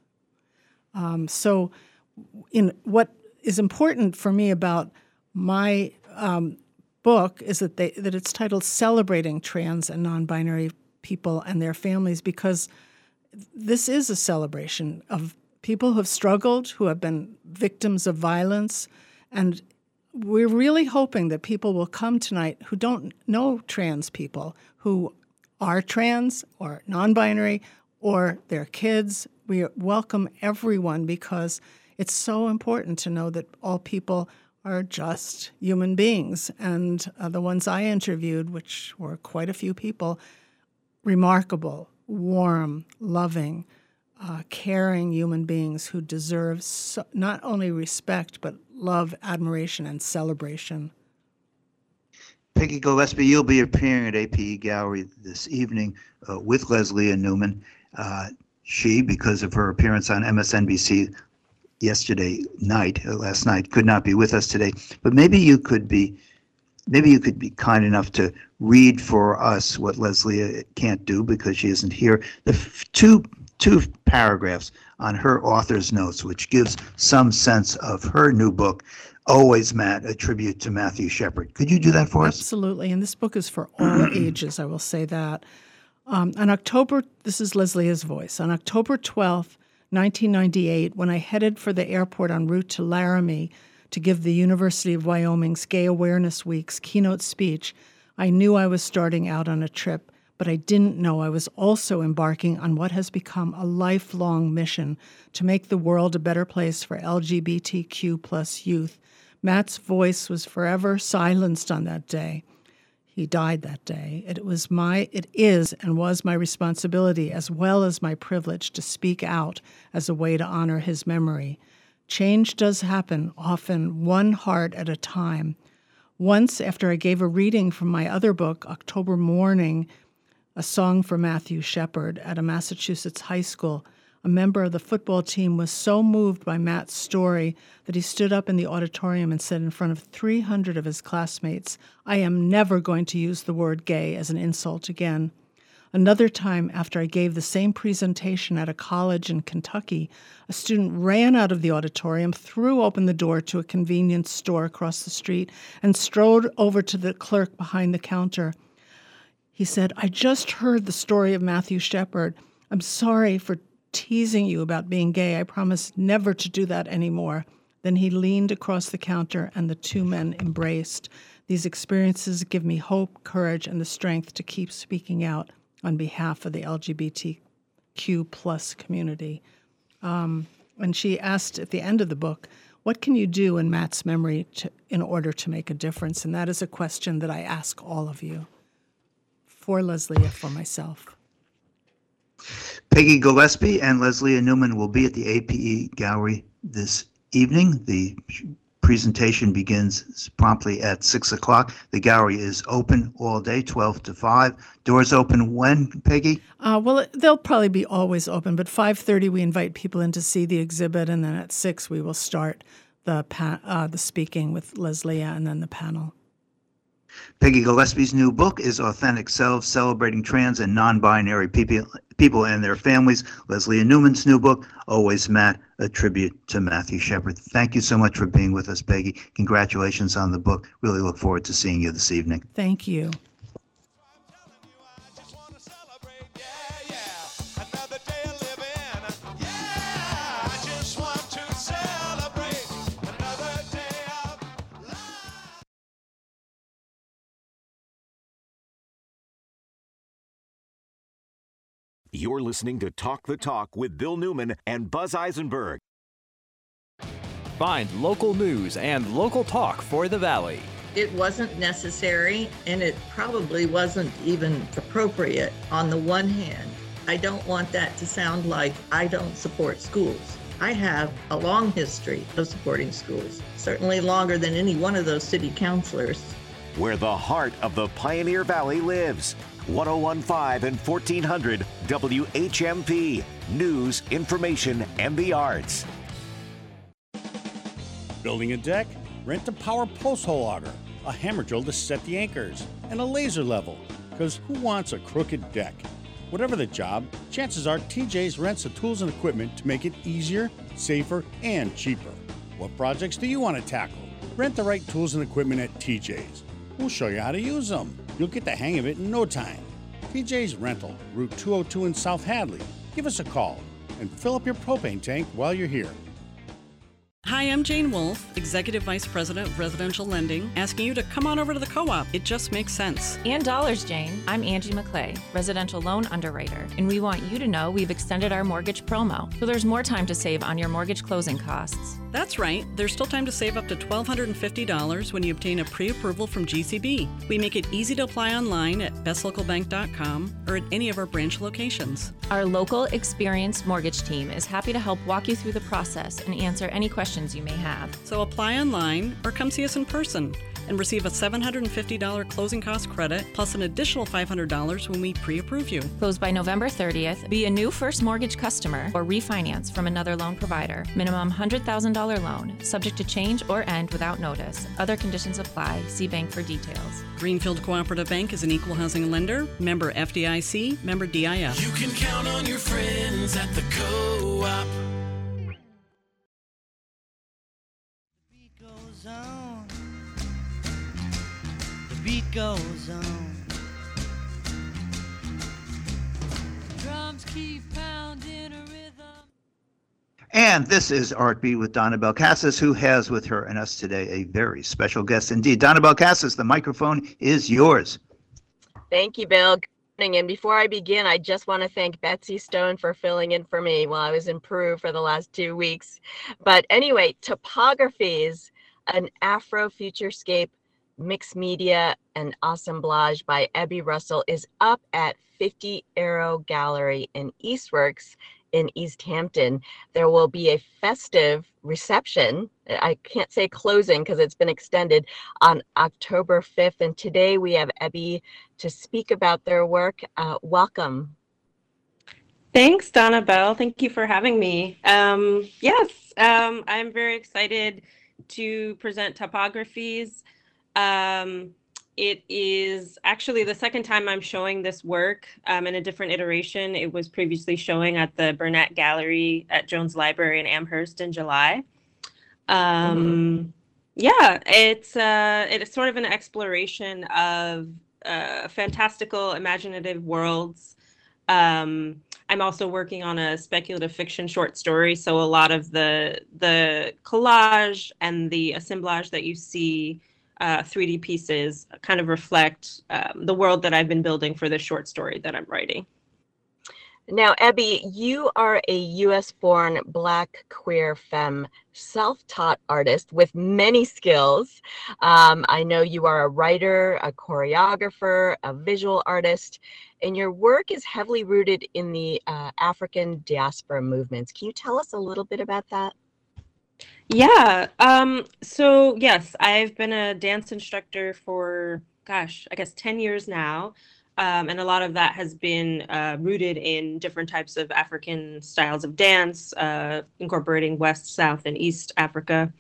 Um, so, in what is important for me about my um, book is that they that it's titled "Celebrating Trans and Non-Binary People and Their Families" because this is a celebration of people who have struggled, who have been victims of violence, and we're really hoping that people will come tonight who don't know trans people, who are trans or non binary or their kids. We welcome everyone because it's so important to know that all people are just human beings. And uh, the ones I interviewed, which were quite a few people, remarkable, warm, loving, uh, caring human beings who deserve so, not only respect, but love, admiration, and celebration. Peggy Gillespie, you'll be appearing at APE Gallery this evening uh, with Lesléa Newman. Uh, she, because of her appearance on MSNBC yesterday night, uh, last night, could not be with us today. But maybe you could be, maybe you could be kind enough to read for us what Lesléa uh, can't do because she isn't here. The f- two two paragraphs on her author's notes, which gives some sense of her new book, Always Matt, a tribute to Matthew Shepard. Could you do that for us? Absolutely. And this book is for all ages, I will say that. Um, on October, this is Lesléa's voice. On October 12th, 1998, when I headed for the airport en route to Laramie to give the University of Wyoming's Gay Awareness Week's keynote speech, I knew I was starting out on a trip, but I didn't know I was also embarking on what has become a lifelong mission to make the world a better place for LGBTQ plus youth. Matt's voice was forever silenced on that day. He died that day. It was my it is and was my responsibility as well as my privilege to speak out as a way to honor his memory. Change does happen, often one heart at a time. Once after I gave a reading from my other book, October Morning, a song for Matthew Shepard at a Massachusetts high school, a member of the football team was so moved by Matt's story that he stood up in the auditorium and said in front of 300 of his classmates, I am never going to use the word gay as an insult again. Another time, after I gave the same presentation at a college in Kentucky, a student ran out of the auditorium, threw open the door to a convenience store across the street, and strode over to the clerk behind the counter. He said, I just heard the story of Matthew Shepard. I'm sorry for teasing you about being gay. I promise never to do that anymore. Then he leaned across the counter and the two men embraced. These experiences give me hope, courage, and the strength to keep speaking out on behalf of the LGBTQ plus community. Um, and she asked at the end of the book, what can you do in Matt's memory to, in order to make a difference? And that is a question that I ask all of you for Lesléa for myself. Peggy Gillespie and Lesléa Newman will be at the APE Gallery this evening. The presentation begins promptly at 6 o'clock. The gallery is open all day, 12 to 5. Doors open when, Peggy? Uh, well, they'll probably be always open, but 5.30 we invite people in to see the exhibit, and then at 6 we will start the, pa- uh, the speaking with Lesléa and then the panel. Peggy Gillespie's new book is Authentic Selves, Celebrating Trans and Non-Binary People, people and Their Families. Lesléa Newman's new book, Always Matt, a tribute to Matthew Shepard. Thank you so much for being with us, Peggy. Congratulations on the book. Really look forward to seeing you this evening. Thank you. You're listening to Talk the Talk with Bill Newman and Buzz Eisenberg. Find local news and local talk for the Valley. It wasn't necessary and it probably wasn't even appropriate. On the one hand, I don't want that to sound like I don't support schools. I have a long history of supporting schools, certainly longer than any one of those city councilors. Where the heart of the Pioneer Valley lives. 1015 and 1400 WHMP. News, information, and the arts. Building a deck? Rent a power post hole auger, a hammer drill to set the anchors, and a laser level. Because who wants a crooked deck? Whatever the job, chances are TJ's rents the tools and equipment to make it easier, safer, and cheaper. What projects do you want to tackle? Rent the right tools and equipment at TJ's. We'll show you how to use them. You'll get the hang of it in no time. PJ's Rental, Route 202 in South Hadley. Give us a call and fill up your propane tank while you're here. Hi, I'm Jane Wolf, Executive Vice President of Residential Lending, asking you to come on over to the co op. It just makes sense. And dollars, Jane. I'm Angie McClay, residential loan underwriter, and we want you to know we've extended our mortgage promo, so there's more time to save on your mortgage closing costs. That's right. There's still time to save up to $1,250 when you obtain a pre approval from GCB. We make it easy to apply online at bestlocalbank.com or at any of our branch locations. Our local, experienced mortgage team is happy to help walk you through the process and answer any questions you may have. So apply online or come see us in person and receive a $750 closing cost credit plus an additional $500 when we pre approve you. Close by November 30th. Be a new first mortgage customer or refinance from another loan provider. Minimum $100,000 loan, subject to change or end without notice. Other conditions apply. See bank for details. Greenfield Cooperative Bank is an equal housing lender, member FDIC, member DIF. You can count on your friends at the co op. beat goes on. Drums keep pounding a rhythm. And this is Art Beat with Donnabelle Casis, who has with her and us today a very special guest indeed. Donnabelle Casis, the microphone is yours. Thank you, Bill. Good morning. And before I begin, I just want to thank Betsy Stone for filling in for me while I was in Peru for the last two weeks. But anyway, Topographies, an Afro futurescape mixed media and assemblage by Ebbie Russell is up at 50 Arrow Gallery in Eastworks in Easthampton. There will be a festive reception. I can't say closing because it's been extended on October 5th. And today we have Ebbie to speak about their work. Uh, welcome. Thanks, Donnabelle. Thank you for having me. Um, yes, um, I'm very excited to present topographies. Um, it is actually the second time I'm showing this work um, in a different iteration. It was previously showing at the Burnett Gallery at Jones Library in Amherst in July. Um, Yeah, it's uh, it's sort of an exploration of uh, fantastical, imaginative worlds. Um, I'm also working on a speculative fiction short story, so a lot of the the collage and the assemblage that you see uh, 3D pieces kind of reflect um, the world that I've been building for this short story that I'm writing. Now, Ebbie, you are a US born Black queer femme self taught artist with many skills. Um, I know you are a writer, a choreographer, a visual artist, and your work is heavily rooted in the uh, African diaspora movements. Can you tell us a little bit about that? Yeah. Um, so, yes, I've been a dance instructor for, gosh, I guess 10 years now. Um, and a lot of that has been uh, rooted in different types of African styles of dance, uh, incorporating West, South, and East Africa.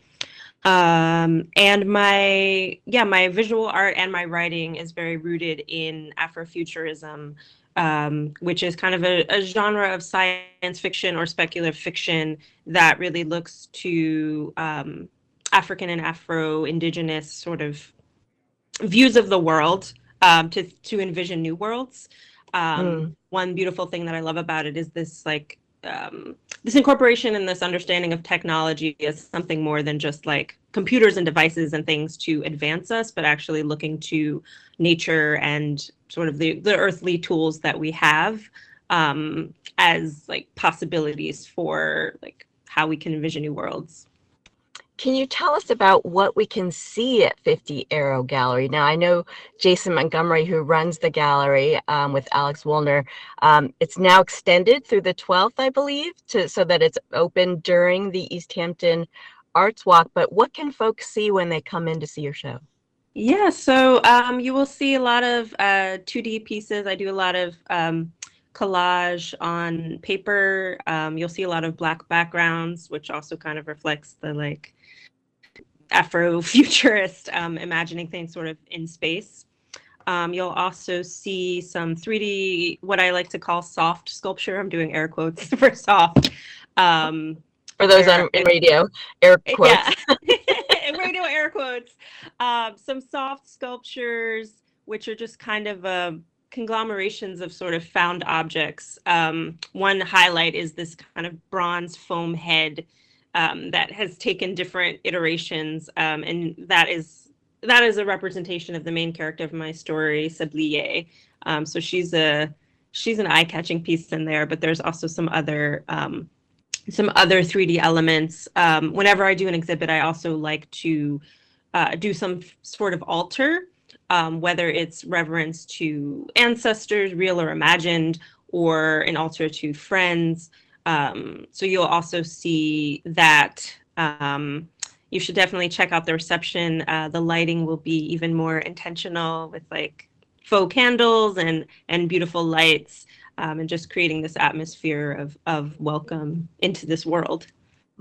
Um, and my, yeah, my visual art and my writing is very rooted in Afrofuturism, um, which is kind of a, a genre of science fiction or speculative fiction that really looks to um, African and Afro Indigenous sort of views of the world um, to to envision new worlds. Um, Mm. One beautiful thing that I love about it is this like um, this incorporation and this understanding of technology as something more than just like computers and devices and things to advance us, but actually looking to nature and sort of the, the earthly tools that we have um, as like possibilities for like how we can envision new worlds. Can you tell us about what we can see at 50 Arrow Gallery? Now, I know Jason Montgomery, who runs the gallery um, with Alex Woolner, um, it's now extended through the 12th, I believe, to, so that it's open during the Easthampton Arts Walk. But what can folks see when they come in to see your show? Yeah, so um, you will see a lot of uh, 2D pieces. I do a lot of um, collage on paper. Um, you'll see a lot of black backgrounds, which also kind of reflects the like Afrofuturist um, imagining things sort of in space. Um, you'll also see some 3D, what I like to call soft sculpture. I'm doing air quotes for soft. Um, For those where on in radio, air quotes. yeah, radio air quotes. Um, some soft sculptures, which are just kind of uh, conglomerations of sort of found objects. Um, one highlight is this kind of bronze foam head um, that has taken different iterations, um, and that is that is a representation of the main character of my story, Sabliye. Um, so she's a she's an eye-catching piece in there, but there's also some other um, some other 3D elements. Um, whenever I do an exhibit, I also like to uh, do some sort of altar, um, whether it's reverence to ancestors, real or imagined, or an altar to friends. Um, so you'll also see that. Um, you should definitely check out the reception. Uh, the lighting will be even more intentional with like faux candles and and beautiful lights um, and just creating this atmosphere of of welcome into this world.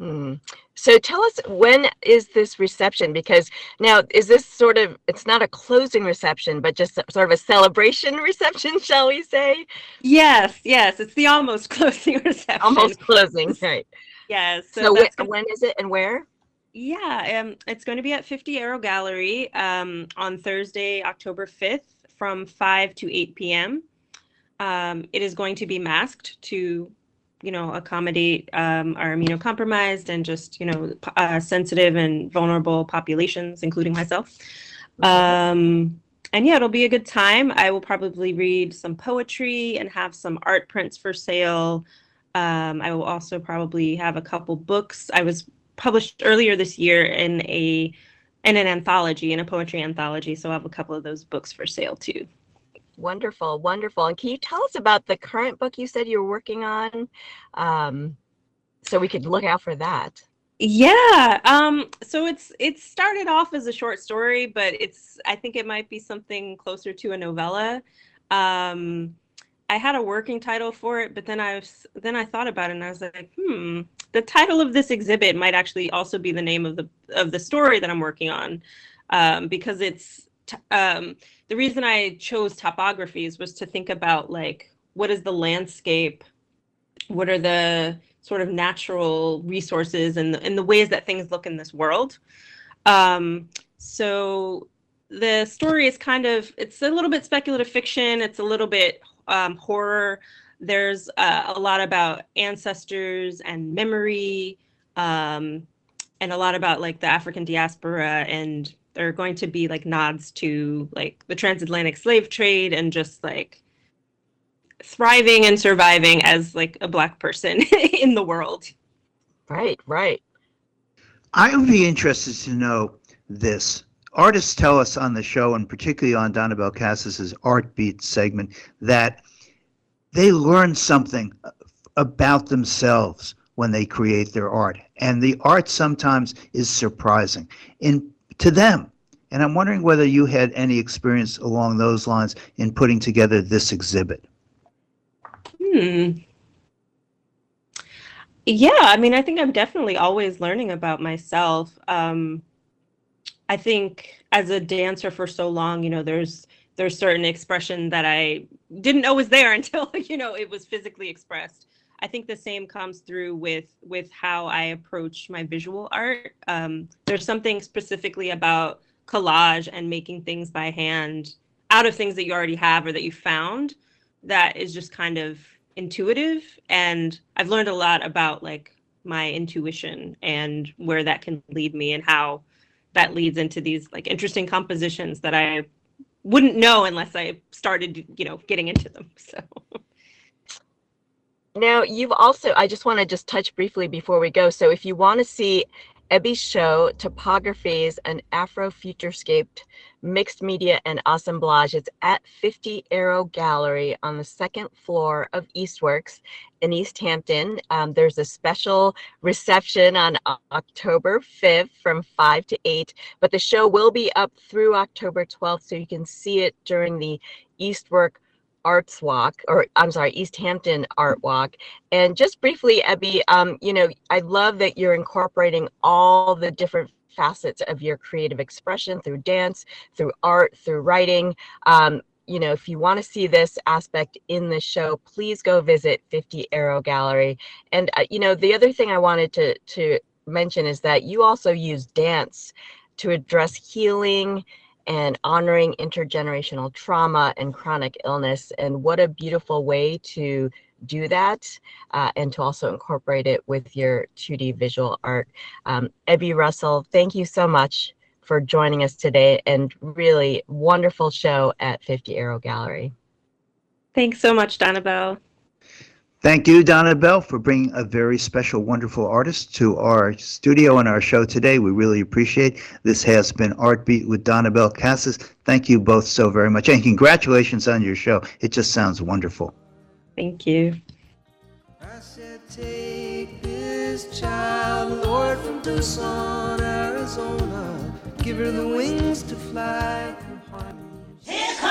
Hmm. So tell us when is this reception? Because now is this sort of it's not a closing reception, but just sort of a celebration reception, shall we say? Yes, yes, it's the almost closing reception. Almost closing, right? Yes. So, So, when is it and where? Yeah, um, it's going to be at 50 Arrow Gallery um, on Thursday, October 5th from 5 to 8 p.m. Um, it is going to be masked to, you know, accommodate um, our immunocompromised and just, you know, uh, sensitive and vulnerable populations, including myself. Um, and yeah, it'll be a good time. I will probably read some poetry and have some art prints for sale. Um, I will also probably have a couple books. I was published earlier this year in a in an anthology, in a poetry anthology, so I have a couple of those books for sale too. Wonderful, wonderful. And can you tell us about the current book you said you're working on, um, so we could look out for that? Yeah. Um, so it's it started off as a short story, but it's I think it might be something closer to a novella. Um, I had a working title for it, but then I was then I thought about it and I was like, hmm, the title of this exhibit might actually also be the name of the of the story that I'm working on, um, because it's t- um, the reason I chose topographies was to think about like what is the landscape? What are the sort of natural resources and the, and the ways that things look in this world? Um, so the story is kind of it's a little bit speculative fiction. It's a little bit um, horror. There's uh, a lot about ancestors and memory um, and a lot about like the african diaspora and there are going to be like nods to like the transatlantic slave trade and just like thriving and surviving as like a black person in the world. Right, right. I would be interested to know this. Artists tell us on the show, and particularly on Donnabelle Casis's Art Beat segment, that they learn something about themselves when they create their art. And the art sometimes is surprising in to them. And I'm wondering whether you had any experience along those lines in putting together this exhibit. Hmm. Yeah, I mean, I think I'm definitely always learning about myself. Um, I think as a dancer for so long, you know, there's there's certain expression that I didn't know was there until, you know, it was physically expressed. I think the same comes through with with how I approach my visual art. Um, there's something specifically about collage and making things by hand out of things that you already have or that you found that is just kind of intuitive and I've learned a lot about like my intuition and where that can lead me and how that leads into these like interesting compositions that I wouldn't know unless I started, you know, getting into them. So Now, you've also, I just want to just touch briefly before we go. So, if you want to see Ebbie's show, Topographies, an Afro-futurescaped mixed media and assemblage, it's at 50 Arrow Gallery on the second floor of Eastworks in Easthampton. Um, there's a special reception on October 5th from 5 to 8, but the show will be up through October 12th, so you can see it during the Eastwork Arts Walk, or I'm sorry, Easthampton Art Walk. And just briefly, Ebbie, um, you know, I love that you're incorporating all the different facets of your creative expression through dance, through art, through writing. Um, you know, if you want to see this aspect in the show, please go visit 50 Arrow Gallery. And uh, you know, the other thing I wanted to to mention is that you also use dance to address healing and honoring intergenerational trauma and chronic illness. And what a beautiful way to do that uh, and to also incorporate it with your 2D visual art. Um, Ebbie Russell, thank you so much for joining us today and really wonderful show at 50 Arrow Gallery. thanks so much, Donnabelle. Thank you, Donnabelle, for bringing a very special, wonderful artist to our studio and our show today. We really appreciate. This has been Art Beat with Donnabelle Casis. Thank you both so very much, and congratulations on your show. It just sounds wonderful. Thank you. Take this child, Lord, from Tucson, Arizona. Give her the wings to fly. Here comes the money.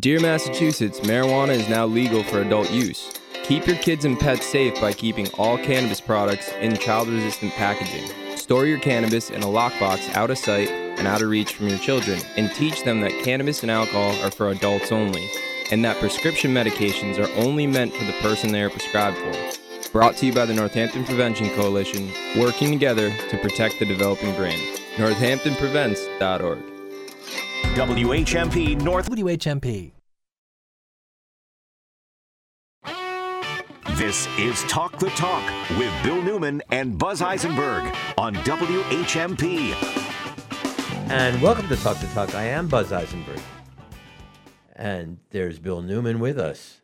Dear Massachusetts, marijuana is now legal for adult use. Keep your kids and pets safe by keeping all cannabis products in child resistant packaging. Store your cannabis in a lockbox out of sight and out of reach from your children, and teach them that cannabis and alcohol are for adults only, and that prescription medications are only meant for the person they are prescribed for. Brought to you by the Northampton Prevention Coalition, working together to protect the developing brain. NorthamptonPrevents.org. WHMP North. WHMP. This is Talk the Talk with Bill Newman and Buzz Eisenberg on WHMP. And welcome to Talk to Talk. I am Buzz Eisenberg. And there's Bill Newman with us.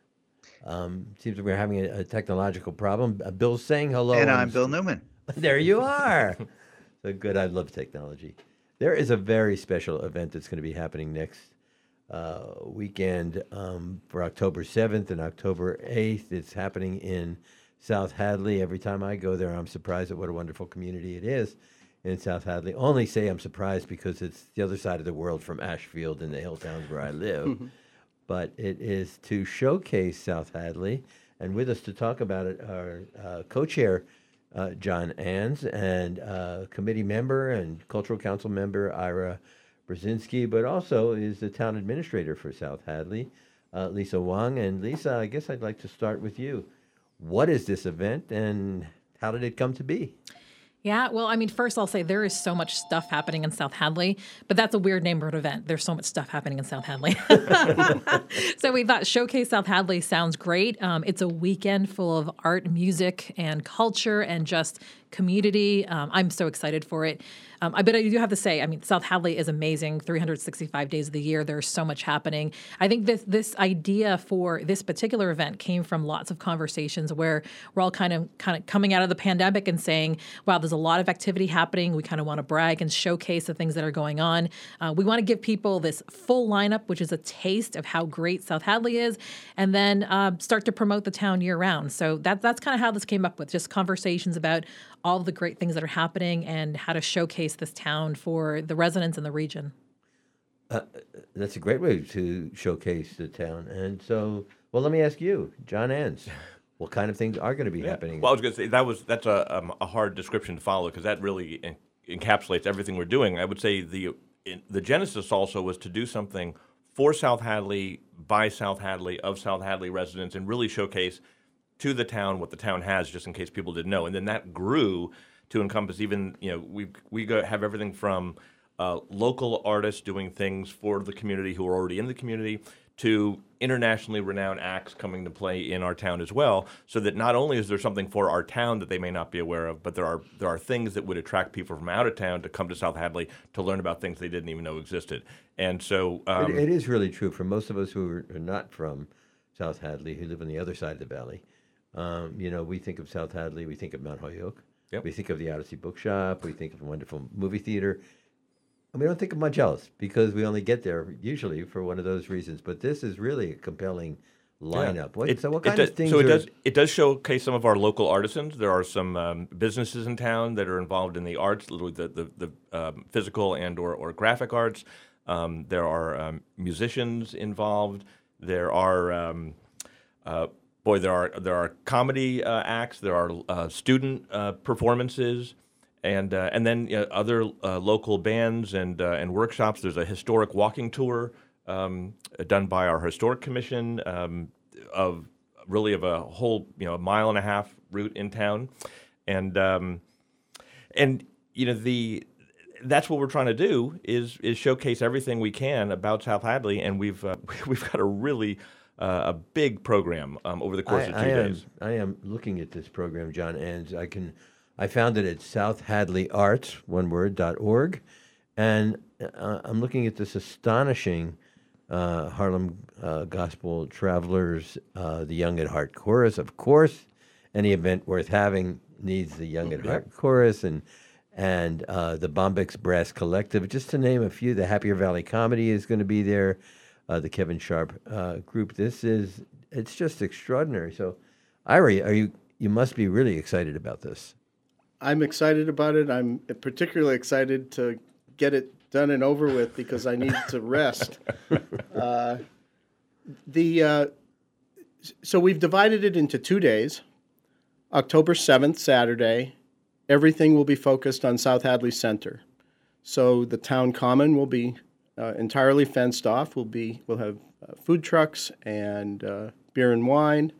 Um, seems like we're having a, a technological problem. Uh, Bill's saying hello. And on I'm the Bill Newman. There you are. so good. I love technology. There is a very special event that's going to be happening next uh, weekend um, for October 7th and October 8th. It's happening in South Hadley. Every time I go there, I'm surprised at what a wonderful community it is in South Hadley. Only say I'm surprised because it's the other side of the world from Ashfield and the hill towns where I live. but it is to showcase South Hadley. And with us to talk about it are uh, co-chair uh, John Anz and uh, committee member and cultural council member Ira Brezinski, but also is the town administrator for South Hadley, uh, Lisa Wong. And Lisa, I guess I'd like to start with you. What is this event and how did it come to be? Yeah, well, I mean, first I'll say there is so much stuff happening in South Hadley, but that's a weird an event. There's so much stuff happening in South Hadley. so we thought Showcase South Hadley sounds great. Um, it's a weekend full of art, music, and culture, and just community. Um, I'm so excited for it. Um, I but I do have to say, I mean, South Hadley is amazing. 365 days of the year, there's so much happening. I think this this idea for this particular event came from lots of conversations where we're all kind of kind of coming out of the pandemic and saying, "Wow, there's a lot of activity happening. We kind of want to brag and showcase the things that are going on. Uh, we want to give people this full lineup, which is a taste of how great South Hadley is, and then uh, start to promote the town year round. So that that's kind of how this came up with just conversations about all the great things that are happening and how to showcase this town for the residents in the region. Uh, that's a great way to showcase the town. And so, well, let me ask you, John Anz, what kind of things are going to be happening? Well, I was going to say that was that's a um, a hard description to follow because that really en- encapsulates everything we're doing. I would say the in, the genesis also was to do something for South Hadley by South Hadley of South Hadley residents and really showcase to the town what the town has, just in case people didn't know. And then that grew to encompass even you know we we go, have everything from uh, local artists doing things for the community who are already in the community to internationally renowned acts coming to play in our town as well so that not only is there something for our town that they may not be aware of but there are there are things that would attract people from out of town to come to South Hadley to learn about things they didn't even know existed and so um, it, it is really true for most of us who are not from South Hadley who live on the other side of the valley um, you know we think of South Hadley we think of Mount Holyoke Yep. we think of the Odyssey Bookshop we think of a wonderful movie theater and we don't think of much else because we only get there usually for one of those reasons. But this is really a compelling lineup. What, It- so what kind does, of things So it are, does it does showcase some of our local artisans. There are some um, businesses in town that are involved in the arts, the the, the um, physical and or, or graphic arts. Um, there are um, musicians involved. There are um, uh, boy, there are there are comedy uh, acts. There are uh, student uh, performances. And, uh, and then uh, other uh, local bands and, uh, and workshops. There's a historic walking tour um, done by our historic commission um, of really of a whole you know a mile and a half route in town, and um, and you know the that's what we're trying to do is is showcase everything we can about South Hadley, and we've we've got a really uh, a big program um, over the course I, of two I am, days. I am looking at this program, John, and I can. I found it at South Hadley Arts, one word, dot org, and uh, I'm looking at this astonishing uh, Harlem uh, Gospel Travelers, uh, the Young at Heart Chorus. Of course, any event worth having needs the Young at Heart Chorus, and and uh, the Bombyx Brass Collective, just to name a few. The Happier Valley Comedy is going to be there. Uh, the Kevin Sharp uh, group. This is it's just extraordinary. So, Ira, are you you must be really excited about this? I'm excited about it. I'm particularly excited to get it done and over with because I need to rest. Uh, the uh, so we've divided it into two days. October 7th, Saturday, everything will be focused on South Hadley Center. So the town common will be uh, entirely fenced off. We'll be we'll have uh, food trucks and uh, beer and wine.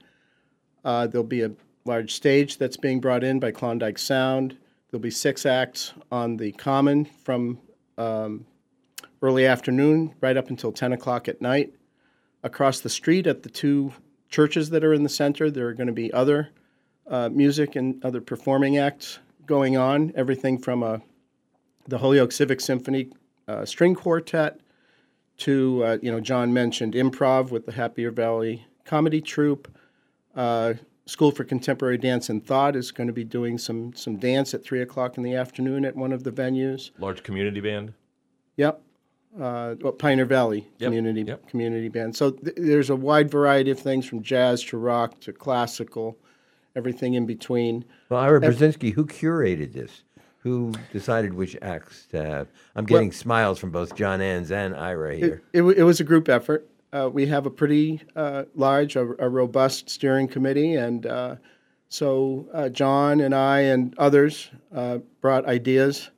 Uh, there'll be a large stage that's being brought in by Klondike Sound. There'll be six acts on the common from um, early afternoon right up until 10 o'clock at night. Across the street at the two churches that are in the center, there are going to be other uh, music and other performing acts going on. Everything from a, the Holyoke Civic Symphony uh, string quartet to, uh, you know, John mentioned improv with the Happier Valley Comedy Troupe. Uh, School for Contemporary Dance and Thought is going to be doing some some dance at three o'clock in the afternoon at one of the venues. Large community band. Yep. Uh, well, Pioneer Valley Yep, Community Community Band. So th- there's a wide variety of things from jazz to rock to classical, everything in between. Well, Ira Ev- Brezinski, who curated this? Who decided which acts to have? I'm getting smiles from both John Anz and Ira here. It, it, it was a group effort. Uh, we have a pretty uh, large, a, a robust steering committee, and uh, so uh, John and I and others uh, brought ideas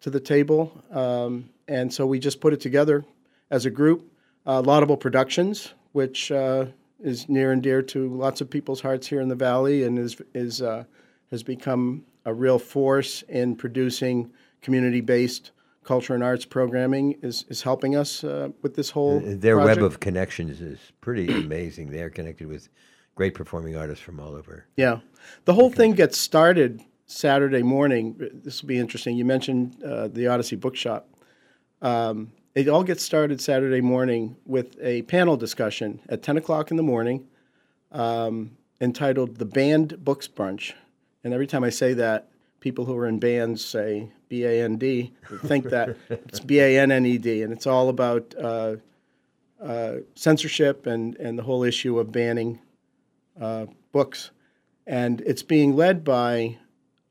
to the table. Um, and so we just put it together as a group. Uh, Laudable Productions, which uh, is near and dear to lots of people's hearts here in the valley, and is is uh, has become a real force in producing community-based culture and arts programming. is is helping us uh, with this whole Their project. web of connections is pretty amazing. They're connected with great performing artists from all over. Yeah. The whole thing gets started Saturday morning. This will be interesting. You mentioned uh, the Odyssey Bookshop. Um, it all gets started Saturday morning with a panel discussion at 10 o'clock in the morning um, entitled The Band Books Brunch. And every time I say that, people who are in bands say B A N D, think that it's B A N N E D. And it's all about uh, uh, censorship and, and the whole issue of banning uh, books. And it's being led by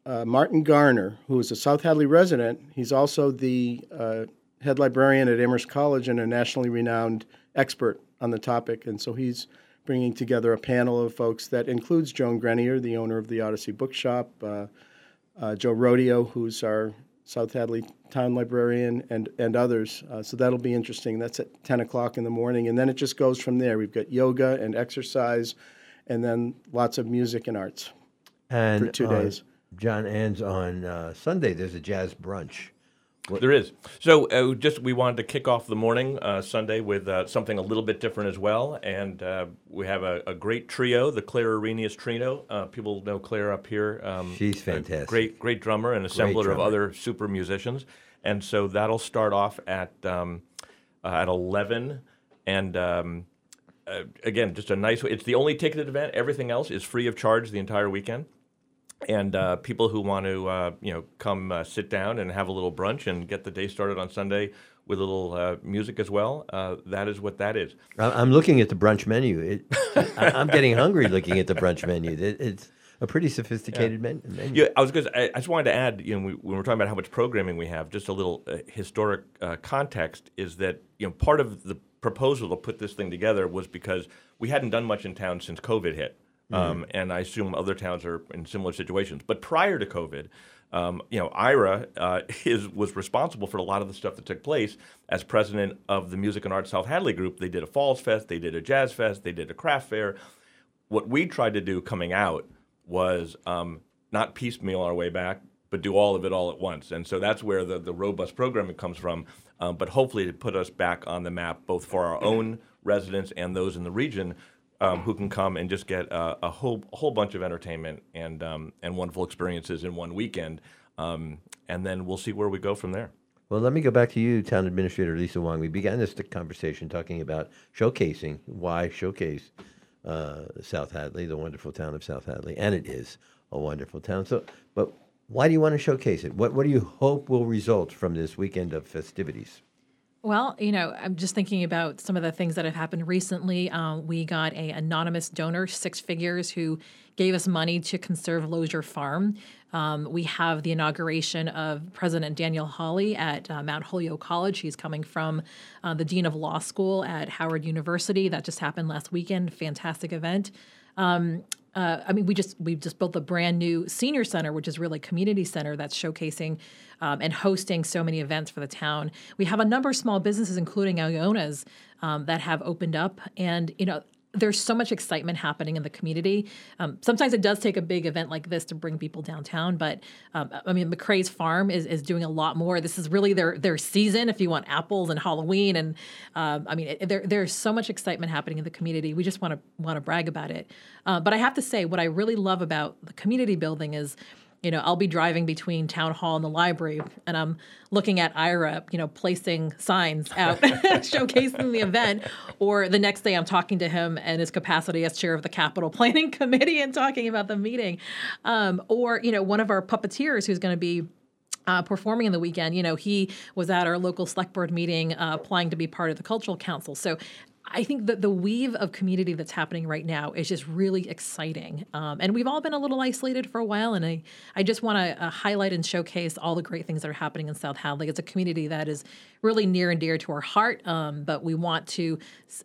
uh, Martin Garnar, who is a South Hadley resident. He's also the uh, head librarian at Amherst College and a nationally renowned expert on the topic. And so he's bringing together a panel of folks that includes Joan Grenier, the owner of the Odyssey Bookshop, uh, uh, Joe Rodio, who's our South Hadley town librarian, and, and others. Uh, so that'll be interesting. That's at 10 o'clock in the morning. And then it just goes from there. We've got yoga and exercise, and then lots of music and arts And for two days. John ends on uh, Sunday. There's a jazz brunch. There is. So uh, just we wanted to kick off the morning uh, Sunday with uh, something a little bit different as well, and uh, we have a, a great trio, the Claire Arenius Trio. Uh, people know Claire up here. Um, She's fantastic. great, great drummer and assembler of other super musicians, and so that'll start off at um, uh, at eleven, and. Um, uh, again, just a nice. It's the only ticketed event. Everything else is free of charge the entire weekend and uh, people who want to uh, you know come uh, sit down and have a little brunch and get the day started on Sunday with a little uh, music as well. Uh, that is what that is. I'm looking at the brunch menu. It, I'm getting hungry looking at the brunch menu. It, it's a pretty sophisticated men- menu. Yeah, I was going. I, I just wanted to add, you know, we, when we're talking about how much programming we have, just a little uh, historic uh, context is that you know part of the proposal to put this thing together was because we hadn't done much in town since COVID hit, um, and I assume other towns are in similar situations. But prior to COVID. Um, you know, Ira uh, is was responsible for a lot of the stuff that took place as president of the Music and Arts South Hadley Group. They did a Falls Fest, they did a Jazz Fest, they did a craft fair. What we tried to do coming out was um, not piecemeal our way back, but do all of it all at once. And so that's where the, the robust programming comes from. Um, but hopefully to put us back on the map, both for our own residents and those in the region um, who can come and just get a, a whole a whole bunch of entertainment and um, and wonderful experiences in one weekend. Um, and then we'll see where we go from there. Well, let me go back to you, Town Administrator Lisa Wong. We began this conversation talking about showcasing, why showcase uh, South Hadley, the wonderful town of South Hadley, and it is a wonderful town. So, but why do you want to showcase it? What What do you hope will result from this weekend of festivities? Well, you know, I'm just thinking about some of the things that have happened recently. Um, we got a anonymous donor, six figures, who gave us money to conserve Lozier Farm. Um, we have the inauguration of President Danielle Holley at uh, Mount Holyoke College. He's coming from uh, the Dean of Law School at Howard University. That just happened last weekend. Fantastic event. Um, uh, I mean, we just we've just built a brand new senior center, which is really community center that's showcasing um, and hosting so many events for the town. We have a number of small businesses, including Iona's, um, that have opened up, and you know. There's so much excitement happening in the community. Um, sometimes it does take a big event like this to bring people downtown, but um, I mean, McCray's Farm is, is doing a lot more. This is really their their season. If you want apples and Halloween, and um, I mean, it, there there's so much excitement happening in the community. We just want to want to brag about it. Uh, but I have to say, what I really love about the community building is you know, I'll be driving between town hall and the library, and I'm looking at Ira, you know, placing signs out showcasing the event. Or the next day, I'm talking to him in his capacity as chair of the capital planning committee and talking about the meeting. Um, or you know, one of our puppeteers who's going to be uh, performing in the weekend. You know, he was at our local select board meeting uh, applying to be part of the cultural council. So I think that the weave of community that's happening right now is just really exciting. Um, and we've all been a little isolated for a while. And I, I just want to uh, highlight and showcase all the great things that are happening in South Hadley. It's a community that is really near and dear to our heart, um, but we want to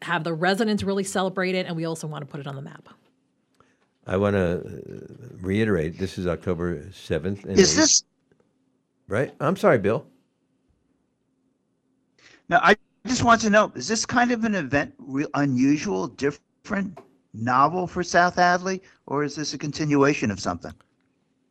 have the residents really celebrate it. And we also want to put it on the map. I want to reiterate this is October 7th. And Is 8th. this- Right? I'm sorry, Bill. Now, I just want to know, is this kind of an event real unusual, different, novel for South Hadley, or is this a continuation of something?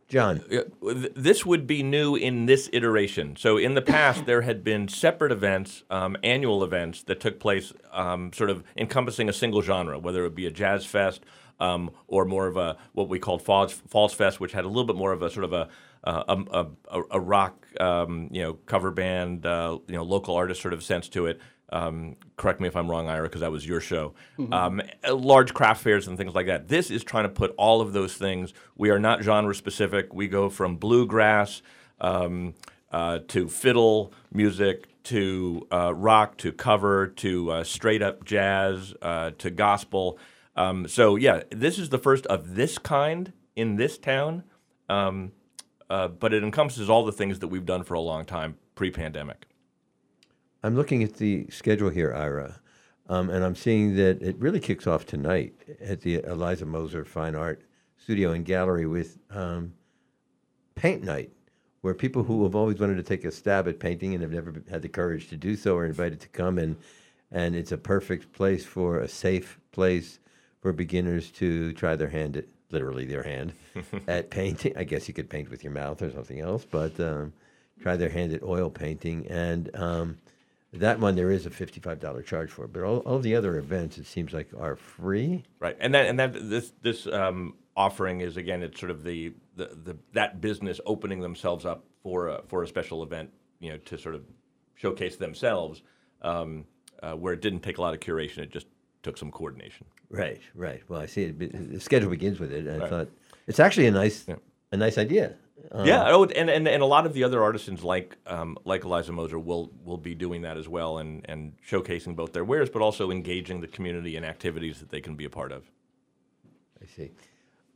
John. Uh, This would be new in this iteration. So in the past, there had been separate events, um, annual events that took place, um, sort of encompassing a single genre, whether it be a jazz fest um, or more of a what we called Falls, Falls Fest, which had a little bit more of a sort of a a, a, a rock, um, you know, cover band, uh, you know, local artist sort of sense to it. Um, correct me if I'm wrong, Ira, because that was your show. Mhm. Um, uh, large craft fairs and things like that. This is trying to put all of those things. We are not genre specific. We go from bluegrass um, uh, to fiddle music to uh, rock to cover to uh, straight up jazz uh, to gospel. Um, so yeah, this is the first of this kind in this town. Um, uh, but it encompasses all the things that we've done for a long time pre-pandemic. I'm looking at the schedule here, Ira, um, and I'm seeing that it really kicks off tonight at the Eliza Moser Fine Art Studio and Gallery with um, Paint Night, where people who have always wanted to take a stab at painting and have never had the courage to do so are invited to come and and it's a perfect place for a safe place for beginners to try their hand at literally their hand at painting. I guess you could paint with your mouth or something else, but um, try their hand at oil painting and. Um, that one there is a fifty-five dollar charge for, but all, all the other events it seems like are free. Right, and that and that this this um, offering is again it's sort of the, the, the that business opening themselves up for a, for a special event, you know, to sort of showcase themselves, um, uh, where it didn't take a lot of curation, it just took some coordination. Right, right. Well, I see it. The schedule begins with it. And I Right. thought it's actually a nice, a nice idea. Um, yeah, oh, and, and and a lot of the other artisans like um, like Eliza Moser will will be doing that as well, and and showcasing both their wares, but also engaging the community in activities that they can be a part of. I see.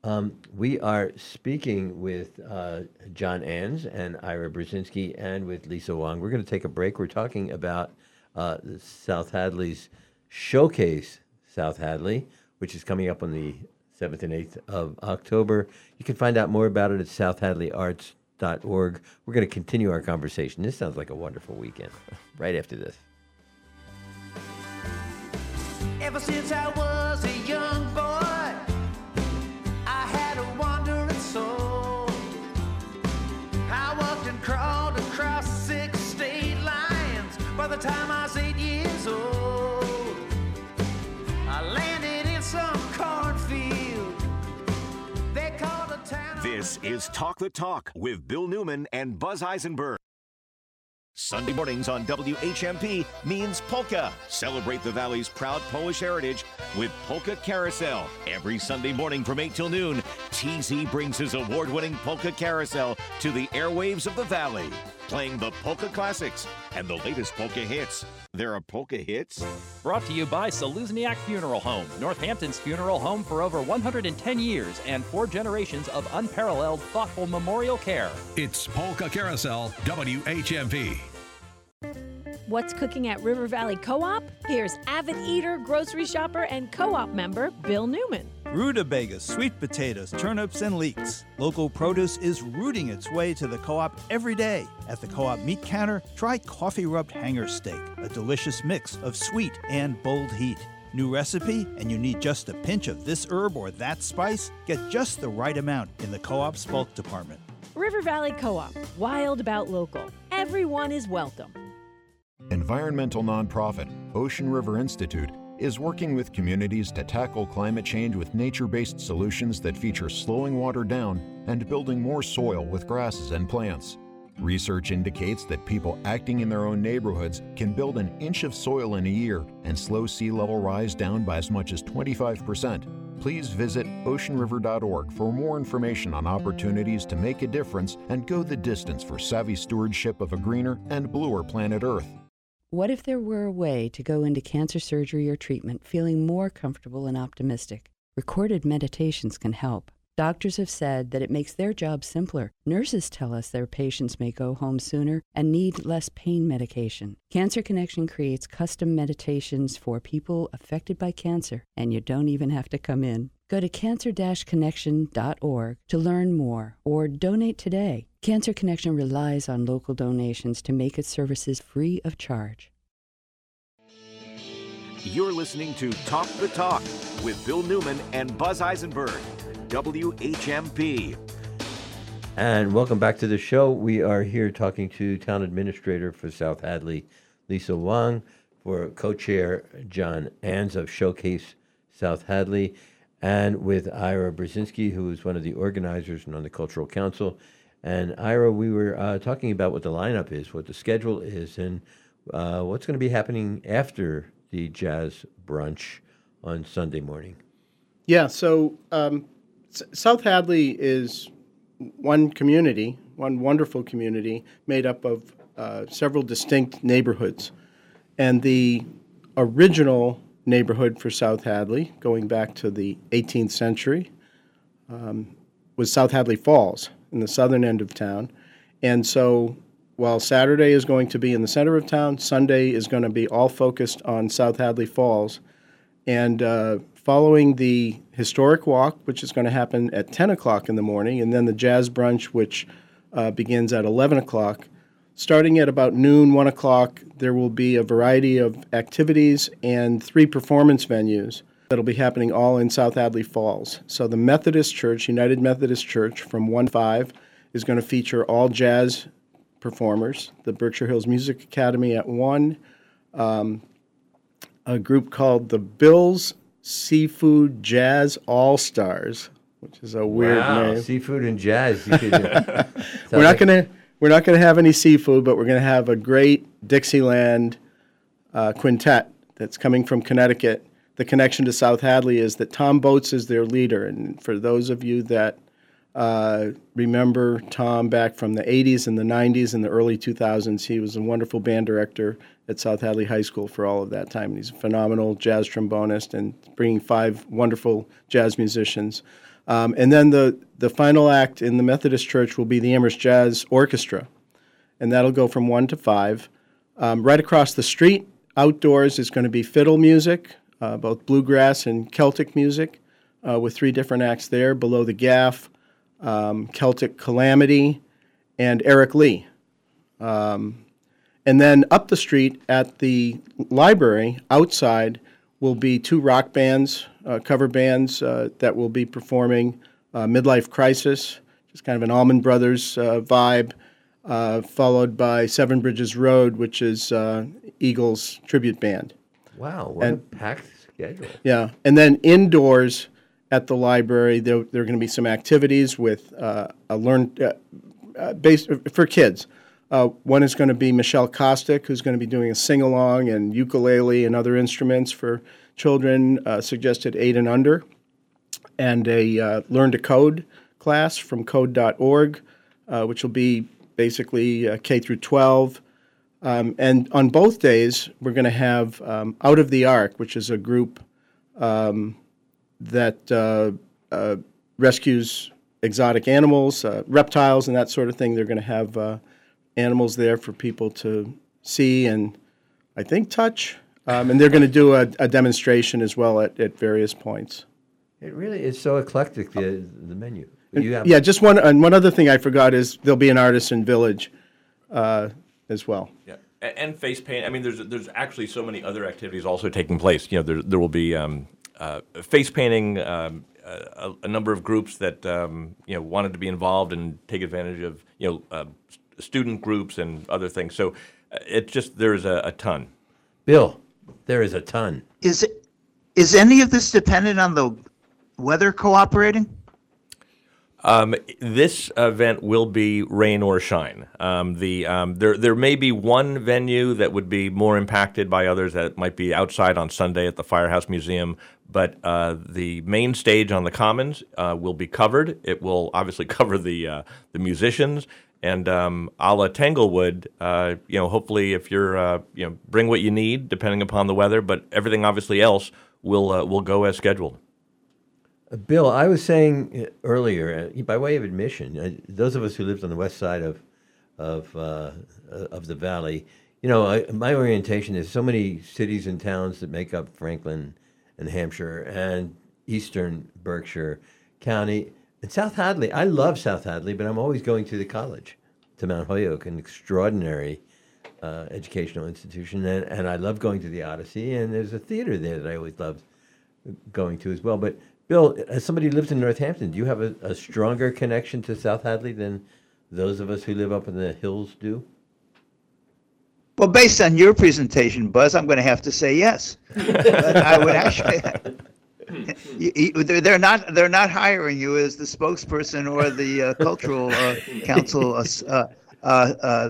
Um, we are speaking with uh, John Anz and Ira Brezinski and with Lisa Wong. We're going to take a break. We're talking about uh, South Hadley's Showcase South Hadley, which is coming up on the 7th and 8th of October. You can find out more about it at southhadleyarts.org. We're going to continue our conversation. This sounds like a wonderful weekend right after this. Ever since I was a young This is Talk the Talk with Bill Newman and Buzz Eisenberg. Sunday mornings on WHMP means polka. Celebrate the Valley's proud Polish heritage with Polka Carousel. Every Sunday morning from 8 till noon, TZ brings his award winning Polka Carousel to the airwaves of the Valley, playing the polka classics and the latest polka hits. There are polka hits? Brought to you by Czelusniak Funeral Home, Northampton's funeral home for over 110 years and four generations of unparalleled, thoughtful memorial care. It's Polka Carousel, WHMP. What's cooking at River Valley Co op? Here's avid eater, grocery shopper, and co op member Bill Newman. Rutabagas, sweet potatoes, turnips, and leeks. Local produce is rooting its way to the co op every day. At the co op meat counter, try coffee rubbed hanger steak, a delicious mix of sweet and bold heat. New recipe, and you need just a pinch of this herb or that spice? Get just the right amount in the co op's bulk department. River Valley Co op, wild about local. Everyone is welcome. Environmental nonprofit Ocean River Institute is working with communities to tackle climate change with nature based solutions that feature slowing water down and building more soil with grasses and plants. Research indicates that people acting in their own neighborhoods can build an inch of soil in a year and slow sea level rise down by as much as 25%. Please visit oceanriver.org for more information on opportunities to make a difference and go the distance for savvy stewardship of a greener and bluer planet Earth. What if there were a way to go into cancer surgery or treatment feeling more comfortable and optimistic? Recorded meditations can help. Doctors have said that it makes their job simpler. Nurses tell us their patients may go home sooner and need less pain medication. Cancer Connection creates custom meditations for people affected by cancer, and you don't even have to come in. Go to cancer-connection.org to learn more or donate today. Cancer Connection relies on local donations to make its services free of charge. You're listening to Talk the Talk with Bill Newman and Buzz Eisenberg, WHMP. And welcome back to the show. We are here talking to town administrator for South Hadley, Lisa Wong, for co-chair John Anz of Showcase South Hadley, and with Ira Brezinski, who is one of the organizers and on the Cultural Council. And Ira, we were uh, talking about what the lineup is, what the schedule is, and uh, what's going to be happening after the jazz brunch on Sunday morning. Yeah, so um, S- South Hadley is one community, one wonderful community made up of uh, several distinct neighborhoods. And the original neighborhood for South Hadley, going back to the 18th century, um, was South Hadley Falls in the southern end of town. And so while Saturday is going to be in the center of town, Sunday is going to be all focused on South Hadley Falls. And uh, following the historic walk, which is going to happen at 10 o'clock in the morning, and then the jazz brunch, which uh, begins at 11 o'clock. Starting at about noon, 1 o'clock, there will be a variety of activities and three performance venues that'll be happening all in South Adley Falls. So the Methodist Church, United Methodist Church, from 1 to 5, is going to feature all jazz performers. The Berkshire Hills Music Academy at 1. Um, a group called the Bills Seafood Jazz All Stars, which is a weird Wow, name. seafood and jazz. You could, we're not gonna we're not gonna have any seafood, but we're gonna have a great Dixieland uh, quintet that's coming from Connecticut. The connection to South Hadley is that Tom Boats is their leader, and for those of you that uh, remember Tom back from the 80s and the 90s and the early 2000s, he was a wonderful band director at South Hadley High School for all of that time. And he's a phenomenal jazz trombonist and bringing five wonderful jazz musicians. Um, and then the, the final act in the Methodist Church will be the Amherst Jazz Orchestra, and that'll go from 1 to 5. Um, right across the street, outdoors, is going to be fiddle music, uh, both bluegrass and Celtic music, uh, with three different acts there. Below the gaff, um, Celtic Calamity, and Eric Lee. Um, and then up the street at the library, outside, will be two rock bands, uh, cover bands uh, that will be performing uh, Midlife Crisis, just kind of an Allman Brothers uh, vibe, uh, followed by Seven Bridges Road, which is uh, Eagles tribute band. wow, what And- a packed schedule. Yeah, and then indoors at the library, there, there are going to be some activities with uh, a learn uh, uh, based for kids. Uh, one is going to be Michelle Kostick, who's going to be doing a sing along and ukulele and other instruments for children uh, suggested eight and under, and a uh, learn to code class from code.org, uh, which will be basically uh, K through 12. Um, and on both days, we're going to have um, Out of the Ark, which is a group um, that uh, uh, rescues exotic animals, reptiles, and that sort of thing. They're going to have animals there for people to see and, I think, touch. Um, and they're going to do a, a demonstration as well at, at various points. It really is so eclectic, the, the menu. You have, yeah, just one and one other thing I forgot is there'll be an artisan village uh, as well. Yeah, and face paint. I mean, there's there's actually so many other activities also taking place. You know, there there will be um, uh, face painting. Um, a, a number of groups that um, you know wanted to be involved and take advantage of you know uh, student groups and other things. So uh, it's just there's a, a ton. Bill, there is a ton. Is it, is any of this dependent on the weather cooperating? Um, this event will be rain or shine. Um, the um, there there may be one venue that would be more impacted by others that might be outside on Sunday at the Firehouse Museum, but uh, the main stage on the Commons uh, will be covered. It will obviously cover the uh, the musicians. And um, a la Tanglewood, uh, you know, hopefully if you're, uh, you know, bring what you need depending upon the weather, but everything obviously else will uh, will go as scheduled. Uh, Bill, I was saying uh, earlier, uh, by way of admission, those of us who lived on the west side of of of the valley, you know, I, my orientation is so many cities and towns that make up Franklin and Hampshire and eastern Berkshire County and South Hadley. I love South Hadley, but I'm always going to the college, to Mount Holyoke, an extraordinary uh, educational institution, and, and I love going to the Odyssey. And there's a theater there that I always loved going to as well. But Bill, as somebody who lives in Northampton, do you have a, a stronger connection to South Hadley than those of us who live up in the hills do? Well, based on your presentation, Buzz, I'm going to have to say yes. I would actually. They're not, they're not hiring you as the spokesperson or the uh, cultural uh, council uh, uh, uh,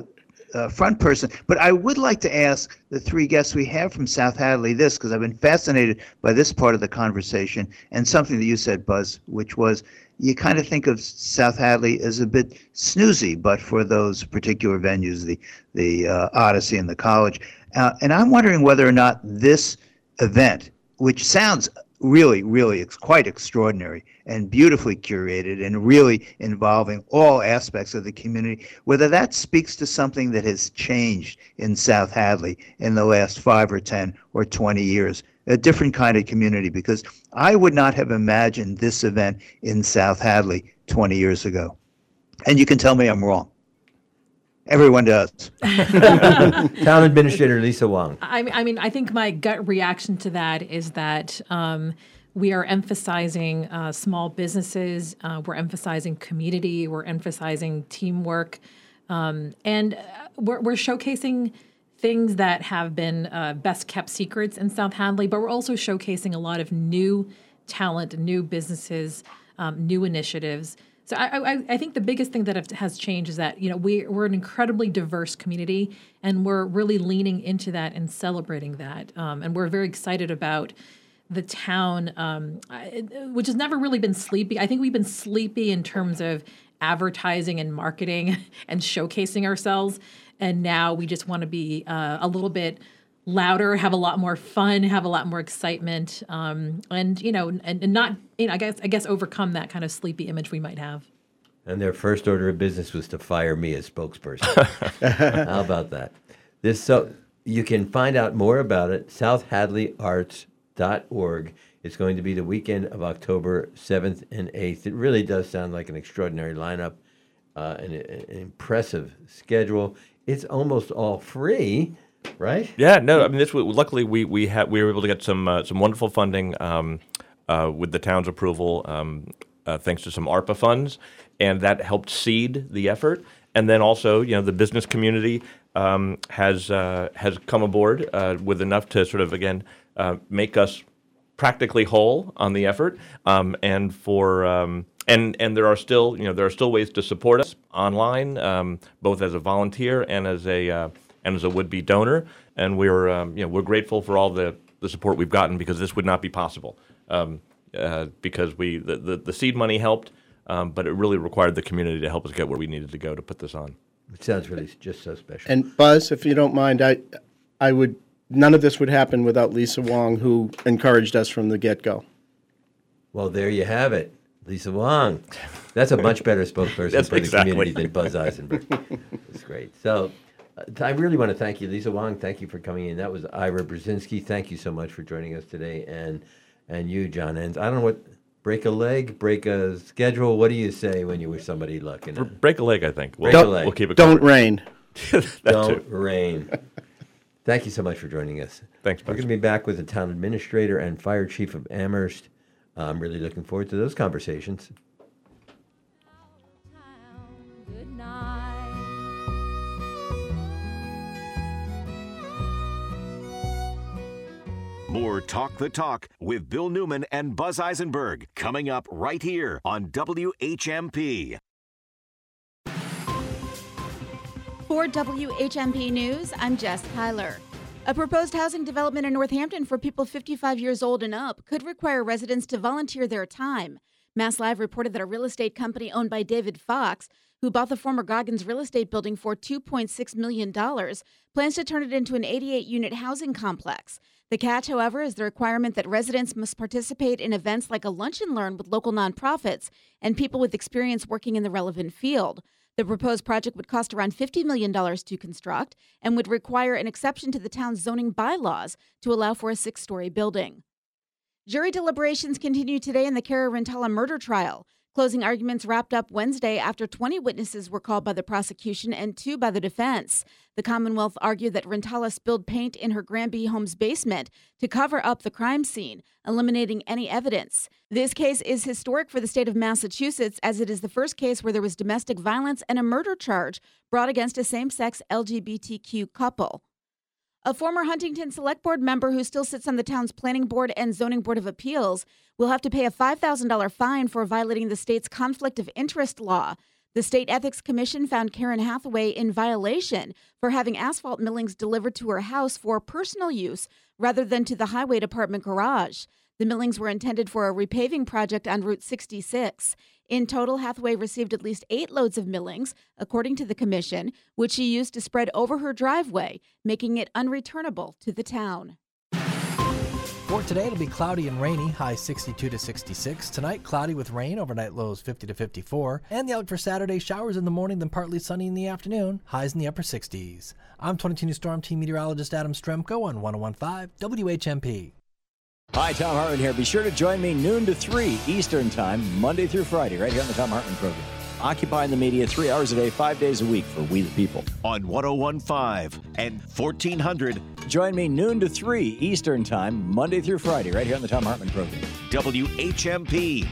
uh, front person. But I would like to ask the three guests we have from South Hadley this, because I've been fascinated by this part of the conversation and something that you said, Buzz, which was you kind of think of South Hadley as a bit snoozy, but for those particular venues, the the uh, Odyssey and the College. Uh, and I'm wondering whether or not this event, which sounds really, really it's quite extraordinary and beautifully curated and really involving all aspects of the community, whether that speaks to something that has changed in South Hadley in the last five or 10 or 20 years, a different kind of community, because I would not have imagined this event in South Hadley 20 years ago. And you can tell me I'm wrong. Everyone does. Town Administrator Lisa Wong. I, I mean, I think my gut reaction to that is that um, we are emphasizing uh, small businesses, uh, we're emphasizing community, we're emphasizing teamwork, um, and uh, we're, we're showcasing things that have been uh, best kept secrets in South Hadley, but we're also showcasing a lot of new talent, new businesses, um, new initiatives. So I, I, I think the biggest thing that has changed is that you know we we're an incredibly diverse community, and we're really leaning into that and celebrating that, um, and we're very excited about the town, um, which has never really been sleepy. I think we've been sleepy in terms of advertising and marketing and showcasing ourselves, and now we just want to be uh, a little bit louder, have a lot more fun, have a lot more excitement, um, and you know, and, and not, you know, I guess I guess overcome that kind of sleepy image we might have. And their first order of business was to fire me as spokesperson. How about that? This so you can find out more about it. SouthHadleyArts.org. It's going to be the weekend of October seventh and eighth. It really does sound like an extraordinary lineup, uh, and an impressive schedule. It's almost all free, right? Yeah, no, I mean this. Luckily, we we had we were able to get some uh, some wonderful funding um, uh, with the town's approval, um, uh, thanks to some ARPA funds, and that helped seed the effort. And then also, you know, the business community um, has uh, has come aboard uh, with enough to sort of again uh, make us practically whole on the effort, um, and for um, and and there are still you know there are still ways to support us online, um, both as a volunteer and as a and as a would be donor, and we're um, you know we're grateful for all the the support we've gotten because this would not be possible um, uh, because we the, the the seed money helped, um, but it really required the community to help us get where we needed to go to put this on. It sounds really just so special. And Buzz, if you don't mind, I, I would, none of this would happen without Lisa Wong, who encouraged us from the get-go. Well, there you have it, Lisa Wong. That's a much better spokesperson That's for the exactly. community than Buzz Eisenberg. It's great. So, I really want to thank you, Lisa Wong. Thank you for coming in. That was Ira Brezinski. Thank you so much for joining us today, and and you, John Anz. I don't know what break a leg, break a schedule. What do you say when you wish somebody luck? In a, Break a leg, I think. We'll, break a leg. we'll keep it. Don't covered. rain. Don't too. rain. Thank you so much for joining us. Thanks, We're going to be back with the town administrator and fire chief of Amherst. I'm really looking forward to those conversations. More Talk the Talk with Bill Newman and Buzz Eisenberg coming up right here on WHMP. For WHMP News, I'm Jess Tyler. A proposed housing development in Northampton for people 55 years old and up could require residents to volunteer their time. Mass Live reported that a real estate company owned by David Fox, who bought the former Goggins real estate building for $2.6 million, plans to turn it into an 88 unit housing complex. The catch, however, is the requirement that residents must participate in events like a lunch and learn with local nonprofits and people with experience working in the relevant field. The proposed project would cost around $50 million to construct and would require an exception to the town's zoning bylaws to allow for a six story building. Jury deliberations continue today in the Cara Rintala murder trial. Closing arguments wrapped up Wednesday after 20 witnesses were called by the prosecution and two by the defense. The Commonwealth argued that Rintala spilled paint in her Granby home's basement to cover up the crime scene, eliminating any evidence. This case is historic for the state of Massachusetts as it is the first case where there was domestic violence and a murder charge brought against a same sex LGBTQ couple. A former Huntington Select Board member who still sits on the town's Planning Board and Zoning Board of Appeals will have to pay a $5,000 fine for violating the state's conflict of interest law. The State Ethics Commission found Karen Hathaway in violation for having asphalt millings delivered to her house for personal use rather than to the Highway Department garage. The millings were intended for a repaving project on Route 66. In total, Hathaway received at least eight loads of millings, according to the commission, which she used to spread over her driveway, making it unreturnable to the town. For today, it'll be cloudy and rainy, high 62 to 66. Tonight, cloudy with rain, overnight lows 50 to 54. And the outlook for Saturday, showers in the morning, then partly sunny in the afternoon, highs in the upper 60s. I'm 22 News Storm Team Meteorologist Adam Strzempko on 1015 WHMP. Hi, Thom Hartmann here. Be sure to join me noon to 3 Eastern Time, Monday through Friday, right here on the Thom Hartmann program. Occupying the media three hours a day, five days a week for We the People. On 1015 and 1400 Join me noon to 3 Eastern Time, Monday through Friday, right here on the Thom Hartmann program. WHMP.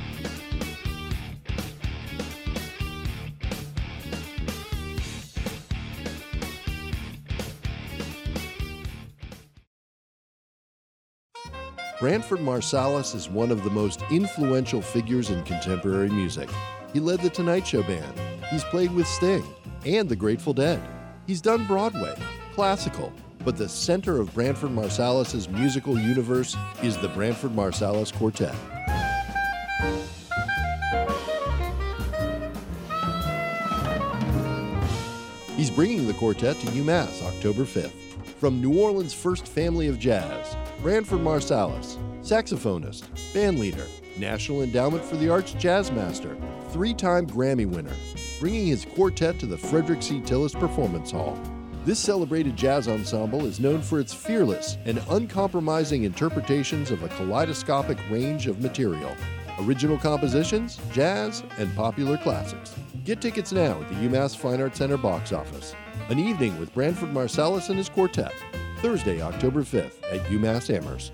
Branford Marsalis is one of the most influential figures in contemporary music. He led the Tonight Show Band. He's played with Sting and the Grateful Dead. He's done Broadway, classical, but the center of Branford Marsalis' musical universe is the Branford Marsalis Quartet. He's bringing the quartet to UMass October 5th. From New Orleans' first family of jazz, Branford Marsalis, saxophonist, bandleader, National Endowment for the Arts jazz master, three time Grammy winner, bringing his quartet to the Frederick C. Tillis Performance Hall. This celebrated jazz ensemble is known for its fearless and uncompromising interpretations of a kaleidoscopic range of material original compositions, jazz, and popular classics. Get tickets now at the UMass Fine Arts Center box office. An evening with Branford Marsalis and his quartet, Thursday, October 5th at UMass Amherst.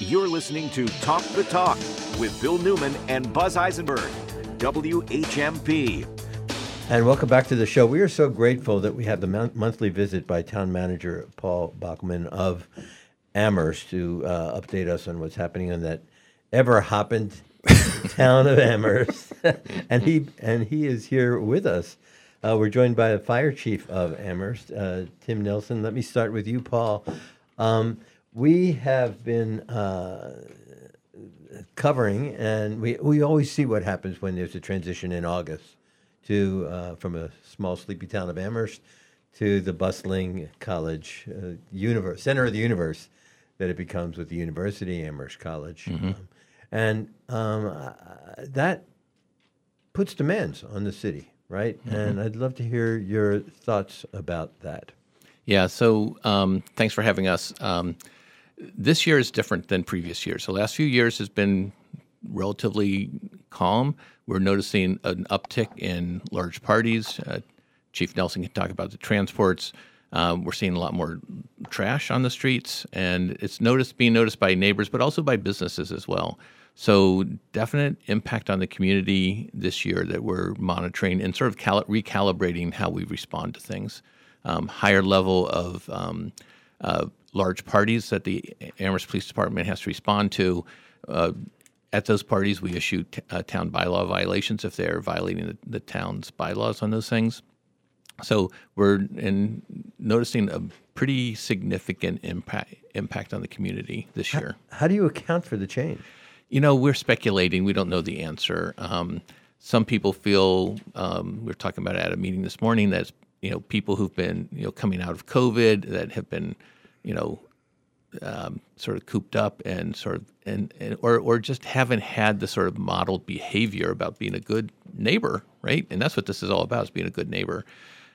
You're listening to Talk the Talk with Bill Newman and Buzz Eisenberg. WHMP. And welcome back to the show. We are so grateful that we have the monthly visit by Town Manager Paul Bockelman of Amherst to uh, update us on what's happening in that ever happened town of Amherst. and he and he is here with us. Uh, we're joined by the fire chief of Amherst, uh, Tim Nelson. Let me start with you, Paul. Um, we have been uh, covering, and we, we always see what happens when there's a transition in August to uh, from a small sleepy town of Amherst to the bustling college uh, universe, center of the universe that it becomes with the University Amherst College, Mhm. Um, and um, uh, that puts demands on the city, right? Mhm. And I'd love to hear your thoughts about that. Yeah, so um, thanks for having us. Um, this year is different than previous years. The last few years has been relatively calm. We're noticing an uptick in large parties. Uh, Chief Nelson can talk about the transports. Um, we're seeing a lot more trash on the streets, and it's noticed being noticed by neighbors, but also by businesses as well. So definite impact on the community this year that we're monitoring and sort of cal- recalibrating how we respond to things. Um, higher level of um, uh, large parties that the Amherst Police Department has to respond to. Uh, at those parties, we issue t- uh, town bylaw violations if they're violating the, the town's bylaws on those things. So we're in noticing a pretty significant impact impact on the community this year. How do you account for the change? You know, we're speculating. We don't know the answer. Um, some people feel um, we were talking about it at a meeting this morning that you know people who've been you know coming out of COVID that have been you know um, sort of cooped up and sort of and, and or or just haven't had the sort of modeled behavior about being a good neighbor, right? And that's what this is all about: is being a good neighbor.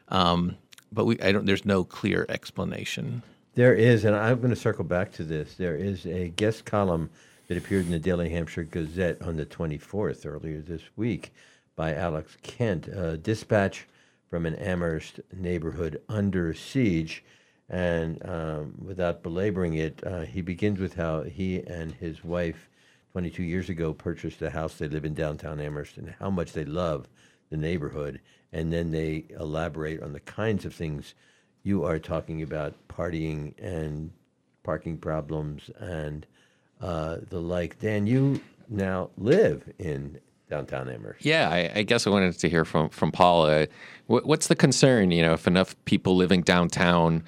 Um, but we, I don't. There's no clear explanation. There is, and I'm going to circle back to this. There is a guest column that appeared in the Daily Hampshire Gazette on the 24th earlier this week by Alex Kent. Dispatch from an Amherst neighborhood under siege. And um, without belaboring it, uh, he begins with how he and his wife 22 years ago purchased a house. They live in downtown Amherst and how much they love the neighborhood. And then they elaborate on the kinds of things you are talking about partying and parking problems and uh, the like. Dan, you now live in downtown Amherst. Yeah, I, I guess I wanted to hear from from Paula. What, what's the concern? You know, if enough people living downtown,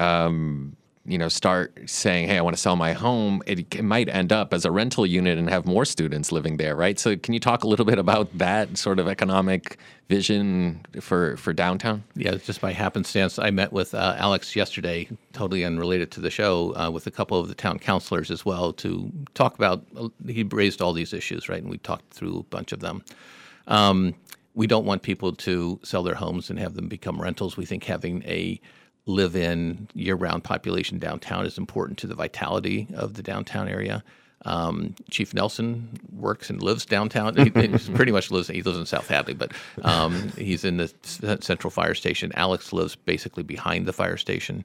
um, you know, start saying, "Hey, I want to sell my home," it, it might end up as a rental unit and have more students living there, right? So, can you talk a little bit about that sort of economic vision for for downtown? Yeah, just by happenstance, I met with uh, Alex yesterday, totally unrelated to the show, uh, with a couple of the town councilors as well to talk about. He raised all these issues, right, and we talked through a bunch of them. Um, we don't want people to sell their homes and have them become rentals. We think having a live in year round population downtown is important to the vitality of the downtown area. Um, Chief Nelson works and lives downtown. He, pretty much lives. He lives in South Hadley, but um, he's in the central fire station. Alex lives basically behind the fire station.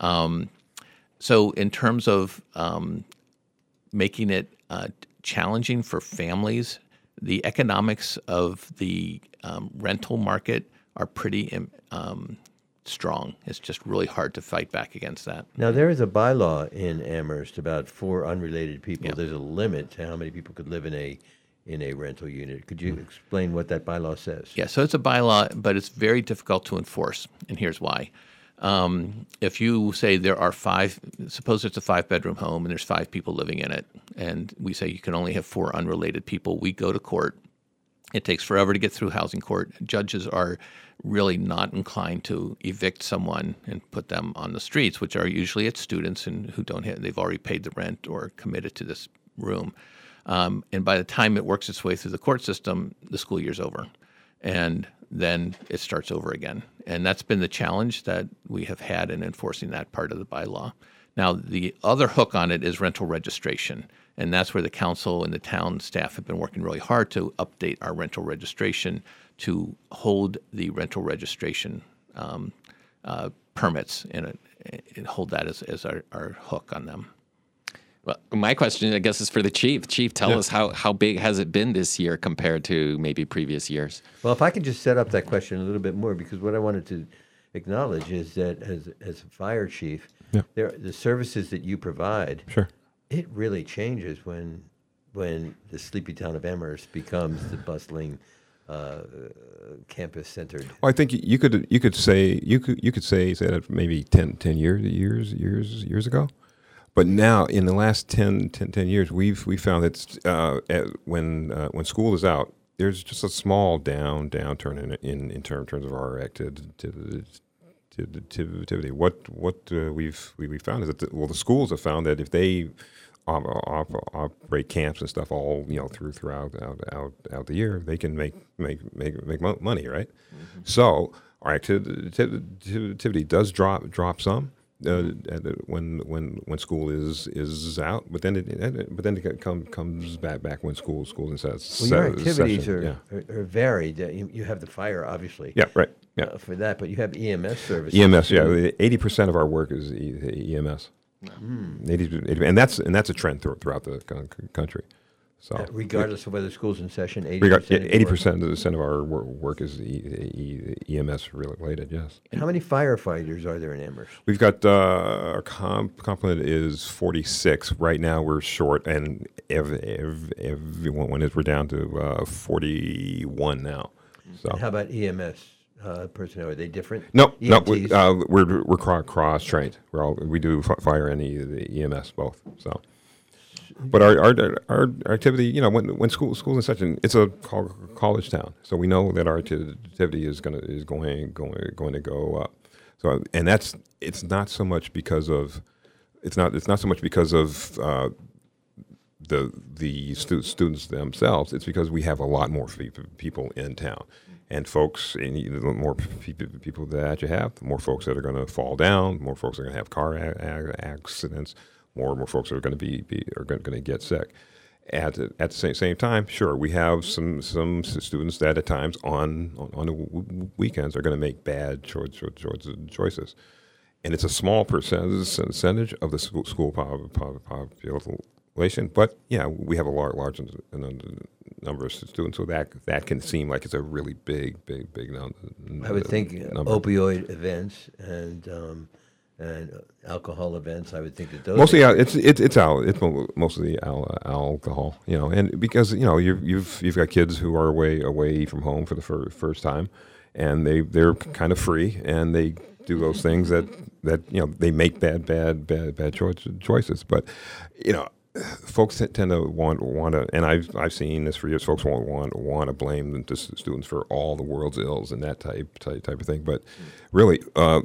Um, so, in terms of um, making it uh, challenging for families, the economics of the um, rental market are pretty um, strong. It's just really hard to fight back against that. Now there is a bylaw in Amherst about four unrelated people. There's a limit to how many people could live in a in a rental unit. Could you explain what that bylaw says? Yeah, so it's a bylaw, but it's very difficult to enforce, and here's why. Um, if you say there are five, suppose it's a five bedroom home and there's five people living in it, and we say you can only have four unrelated people, we go to court. It takes forever to get through housing court. Judges are really not inclined to evict someone and put them on the streets, which are usually it's students and who don't have, they've already paid the rent or committed to this room. Um, and by the time it works its way through the court system, the school year's over. And then it starts over again. And that's been the challenge that we have had in enforcing that part of the bylaw. Now, the other hook on it is rental registration. And that's where the council and the town staff have been working really hard to update our rental registration to hold the rental registration um, uh, permits and, and hold that as, as our, our hook on them. Well, my question, I guess, is for the chief. Chief, tell Yeah. us how, how big has it been this year compared to maybe previous years? Well, if I could just set up that question a little bit more, because what I wanted to acknowledge is that as as a fire chief, Yeah. there the services that you provide, Sure. it really changes when when the sleepy town of Amherst becomes the bustling uh, campus centered. Well, I think you could you could say you could you could say say that maybe 10, 10 years years years years ago, but now in the last 10, 10, 10 years we've we found that uh, at, when uh, when school is out, there's just a small down downturn in in, in term, terms of our activity. What what uh, we've we, we found is that the, well the schools have found that if they operate camps and stuff all you know through throughout out out, out the year, they can make make make make money, right? So our activity, activity does drop drop some uh, when when when school is is out, but then it but then it come, comes back back when school schools and says Well, your activities session, are, yeah. are, are varied. Uh, You, you have the fire, obviously. Yeah, right, yeah. uh, for that, but you have EMS services. EMS, yeah, eighty percent of our work is E- EMS. Hmm. 80, 80 and that's and that's a trend through, throughout the co- country. So Uh, regardless of whether school's in session, 80% of eighty percent of of our wor- work is e- e- EMS related. Yes. And how many firefighters are there in Amherst? We've got uh, our comp- complement is 46. Right now we're short, and ev- ev- everyone is we're down to uh, 41 now. So And how about EMS? Uh, personnel? Are they different? No, no, we, uh, we're we're cross trained. We're all we do fi- fire and EMS both. So, but our, our our activity, you know, when when school schools and such, and it's a college town, so we know that our activity is gonna is going going going to go up. So, and that's it's not so much because of it's not it's not so much because of uh, the the stu- students themselves. It's because we have a lot more people in town, and folks. And the more pe- pe- people that you have, the more folks that are going to fall down, more folks are going to have car accidents, more and more folks are going to be, be are going to get sick. At at the same, same time, sure, we have some some students that at times on on, on the weekends are going to make bad cho- cho- cho- choices, and it's a small percentage of the school, school po- po- population. But yeah, we have a large large number of students, so that that can seem like it's a really big big big number. I would think uh, number. opioid events and um, and alcohol events. I would think that those Mostly, uh, it's it's it's al- it's mostly al- alcohol, you know, and because you know you've you've you've got kids who are away away from home for the fir- first time, and they they're kind of free and they do those things that that you know they make bad bad bad bad choi- choices, but you know. Folks t- tend to want want to, and I've I've seen this for years. Folks want want want to blame the the students for all the world's ills and that type type, type of thing. But really, uh,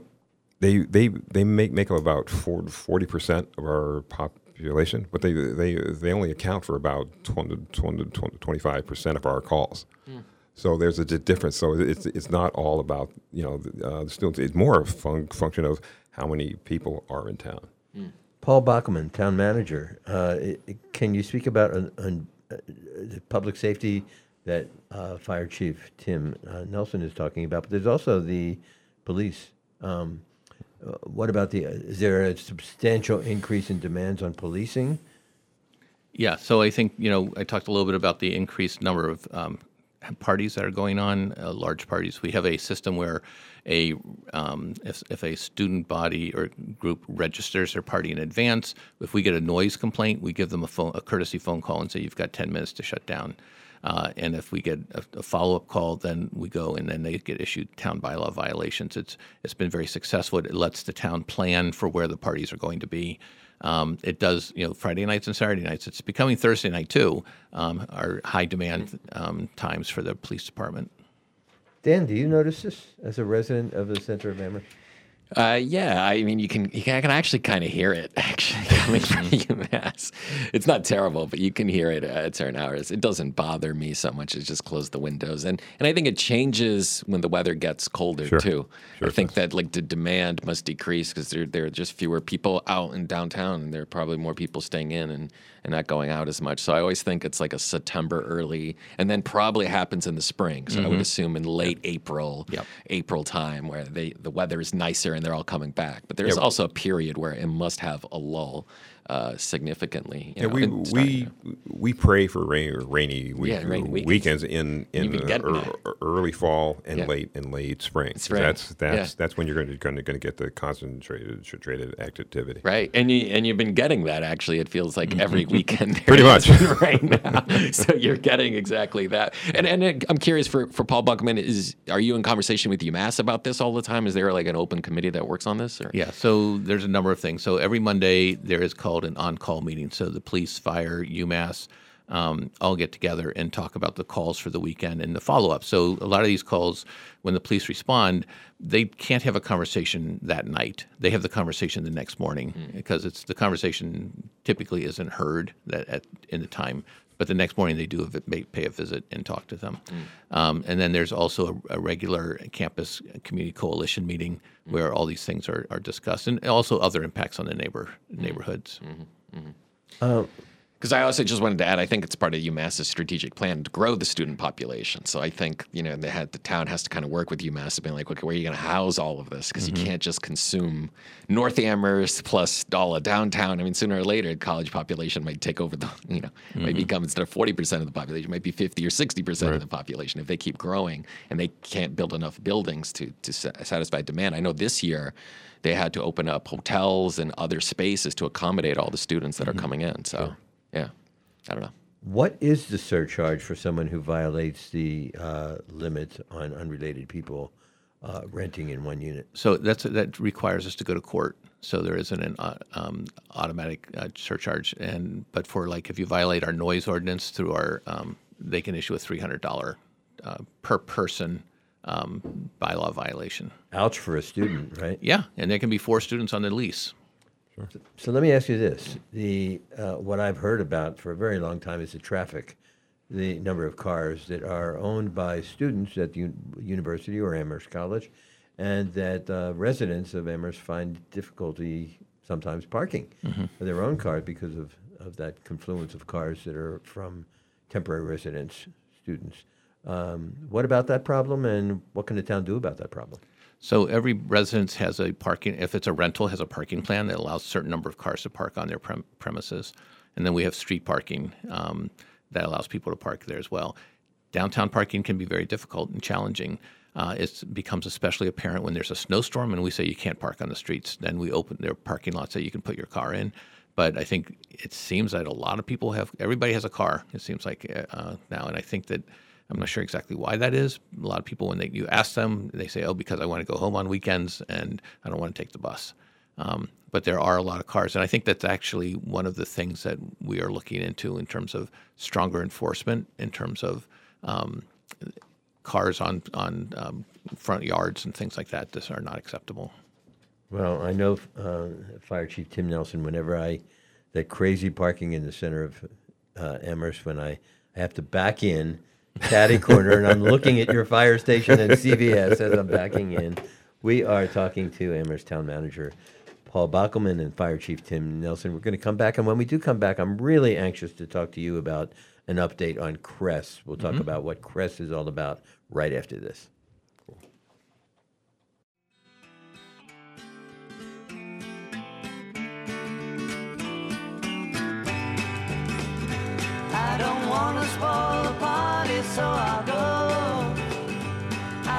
they they they make make up about forty percent of our population, but they they they only account for about 20, 20, 25 percent of our calls. Hmm. So there's a difference. So it's it's not all about you know the, uh, the students. It's more a fun- function of how many people are in town. Paul Bockelman, town manager. Uh, can you speak about an, an, uh, the public safety that uh, Fire Chief Tim uh, Nelson is talking about? But there's also the police. Um, uh, what about the? Is there a substantial increase in demands on policing? Yeah, so I think, you know, I talked a little bit about the increased number of um, parties that are going on, uh, large parties. We have a system where a um, if, if a student body or group registers their party in advance, if we get a noise complaint, we give them a, phone, a courtesy phone call and say, you've got 10 minutes to shut down. Uh, and if we get a, a follow-up call, then we go and then they get issued town bylaw violations. It's it's been very successful. It lets the town plan for where the parties are going to be. Um, it does, you know, Friday nights and Saturday nights. It's becoming Thursday night too. Um, are high demand um, times for the police department. Dan, do you notice this as a resident of the center of Amherst? Uh, yeah, I mean, you can you can, I can actually kind of hear it actually coming from UMass. It's not terrible, but you can hear it at certain hours. It doesn't bother me so much. It's just close the windows, and and I think it changes when the weather gets colder Sure. too. Sure I think that like the demand must decrease because there there are just fewer people out in downtown, and there are probably more people staying in and and not going out as much. So I always think it's like a September early, and then probably happens in the spring. So I would Mm-hmm. Mhm. assume in late April, April time where they the weather is nicer and they're all coming back. But there's Yeah. also a period where it must have a lull uh, significantly. You Yeah, know, we and starting we we pray for rain, rainy, week, Yeah, rainy weekends. weekends in in the getting ear- early fall and Yeah. late and late spring. 'Cause Spring, That's that's yeah. that's when you're going to going to get the concentrated concentrated activity. Right, and you and you've been getting that. Actually, it feels like every weekend. Pretty much. right now. so you're getting exactly that. And and it- I'm curious for for Paul Bockelman, is are you in conversation with UMass about this all the time? Is there like an open committee that works on this? Or Yeah, so there's a number of things. So every Monday there is called an on-call meeting. So the police, fire, UMass, um, all get together and talk about the calls for the weekend and the follow-up. So a lot of these calls, when the police respond, they can't have a conversation that night. They have the conversation the next morning because it's the conversation typically isn't heard that at in the time. But the next morning they do a, vi- pay a visit and talk to them. Mm. Um, and then there's also a, a regular campus community coalition meeting mm. where all these things are, are discussed and also other impacts on the neighbor mm. neighborhoods. Mm-hmm. Mm-hmm. Uh, Because I also just wanted to add, I think it's part of UMass's strategic plan to grow the student population. So I think you know they had the town has to kind of work with UMass to be like, okay, where are you going to house all of this? Because Mm-hmm. you can't just consume North Amherst plus all of downtown. I mean, sooner or later, the college population might take over the, you know, might Mm-hmm. Mhm. become instead of forty percent of the population, might be fifty or sixty percent of the population if they keep growing and they can't build enough buildings to to satisfy demand. I know this year. They had to open up hotels and other spaces to accommodate all the students that are Mm-hmm. coming in. So, yeah, I don't know. What is the surcharge for someone who violates the uh, limit on unrelated people uh, renting in one unit. So that's that requires us to go to court. So there isn't an uh, um, automatic uh, surcharge, and but for like if you violate our noise ordinance through our, um, they can issue a three hundred dollar uh, per person um, bylaw violation. Ouch for a student, right? Yeah, and there can be four students on the lease. So, so let me ask you this: the uh, what I've heard about for a very long time is the traffic, the number of cars that are owned by students at the un- university or Amherst College, and that uh, residents of Amherst find difficulty sometimes parking Mhm. their own cars because of, of that confluence of cars that are from temporary residents, students. Um, what about that problem, and what can the town do about that problem? So every residence has a parking. If it's a rental, has a parking plan that allows a certain number of cars to park on their prem- premises, and then we have street parking um, that allows people to park there as well. Downtown parking can be very difficult and challenging. Uh, it becomes especially apparent when there's a snowstorm and we say you can't park on the streets. Then we open their parking lots that you can put your car in. But I think it seems that a lot of people have. Everybody has a car. It seems like uh, now, and I think that I'm not sure exactly why that is. A lot of people, when they you ask them, they say, "Oh, because I want to go home on weekends and I don't want to take the bus." Um, but there are a lot of cars, and I think that's actually one of the things that we are looking into in terms of stronger enforcement, in terms of um, cars on on um, front yards and things like that. This are not acceptable. Well, I know uh, Fire Chief Tim Nelson. Whenever I that crazy parking in the center of uh, Amherst, when I, I have to back in, caddy corner, and I'm looking at your fire station and CVS as I'm backing in. We are talking to Amherst Town Manager Paul Bockelman and Fire Chief Tim Nelson. We're going to come back, and when we do come back, I'm really anxious to talk to you about an update on Cress. We'll talk Mhm. about what Cress is all about right after this. I don't wanna spoil the party, so I'll go.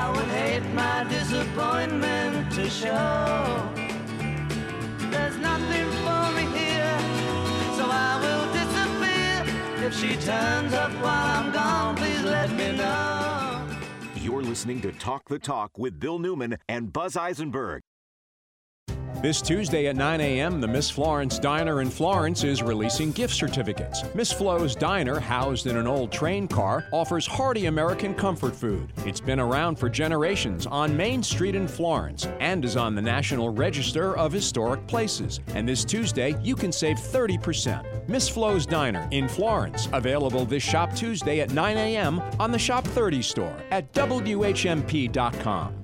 I would hate my disappointment to show. There's nothing for me here, so I will disappear. If she turns up while I'm gone, please let me know. You're listening to Talk the Talk with Bill Newman and Buzz Eisenberg. This Tuesday at 9 a.m., the Miss Florence Diner in Florence is releasing gift certificates. Miss Flo's Diner, housed in an old train car, offers hearty American comfort food. It's been around for generations on Main Street in Florence and is on the National Register of Historic Places. And this Tuesday, you can save 30%. Miss Flo's Diner in Florence, available this Shop Tuesday at 9 a.m. on the Shop 30 store at WHMP.com.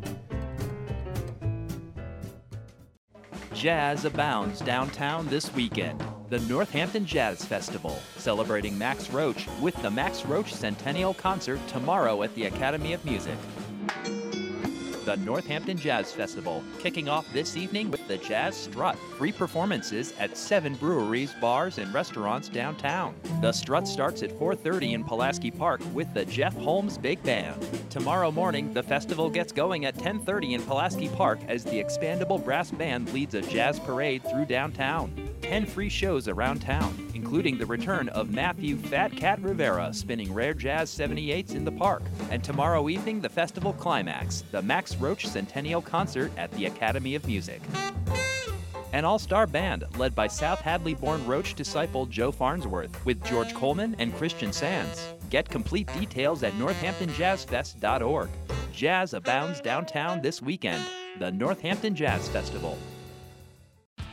Jazz abounds downtown this weekend. The Northampton Jazz Festival, celebrating Max Roach with the Max Roach Centennial Concert tomorrow at the Academy of Music. The Northampton Jazz Festival, kicking off this evening with the Jazz Strut. Free performances at seven breweries, bars, and restaurants downtown. The Strut starts at 4:30 in Pulaski Park with the Jeff Holmes Big Band. Tomorrow morning, the festival gets going at 10:30 in Pulaski Park as the Expandable Brass Band leads a jazz parade through downtown. 10 free shows around town, including the return of Matthew Fat Cat Rivera spinning rare jazz 78s in the park. And tomorrow evening, the festival climax, the Max Roach Centennial Concert at the Academy of Music. An all star band led by South Hadley born Roach disciple Joe Farnsworth with George Coleman and Christian Sands. Get complete details at northamptonjazzfest.org. Jazz abounds downtown this weekend. The Northampton Jazz Festival.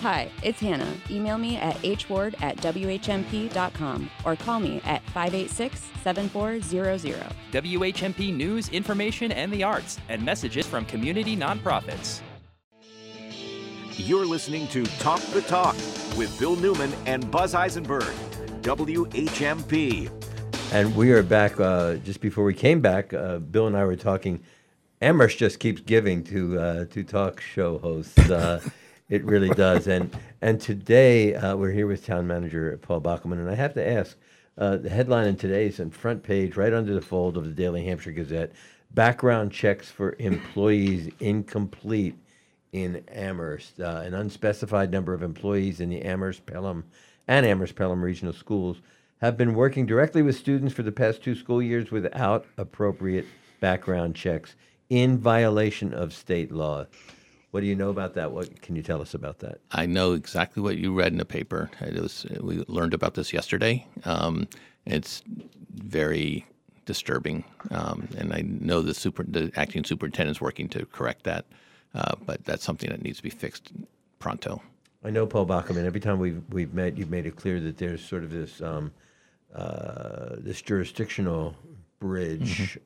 Hi, it's Hannah. Email me at hward at whmp.com or call me at 586 7400. WHMP news, information, and the arts, and messages from community nonprofits. You're listening to Talk the Talk with Bill Newman and Buzz Eisenberg. WHMP. And we are back. Uh, just before we came back, uh, Bill and I were talking. Amherst just keeps giving to uh, to talk show hosts. It really does. And and today uh, we're here with Town Manager Paul Bockelman, and I have to ask. Uh, the headline in today's on front page, right under the fold of the Daily Hampshire Gazette: background checks for employees incomplete in Amherst. Uh, an unspecified number of employees in the Amherst Pelham and Amherst Pelham regional schools have been working directly with students for the past two school years without appropriate background checks in violation of state law. What do you know about that? What can you tell us about that? I know exactly what you read in the paper. It was we learned about this yesterday. Um, it's very disturbing, um, and I know the super the acting superintendent's working to correct that. Uh, but that's something that needs to be fixed pronto. I know Paul Bockelman. Every time we've we've met, you've made it clear that there's sort of this um, uh, this jurisdictional bridge,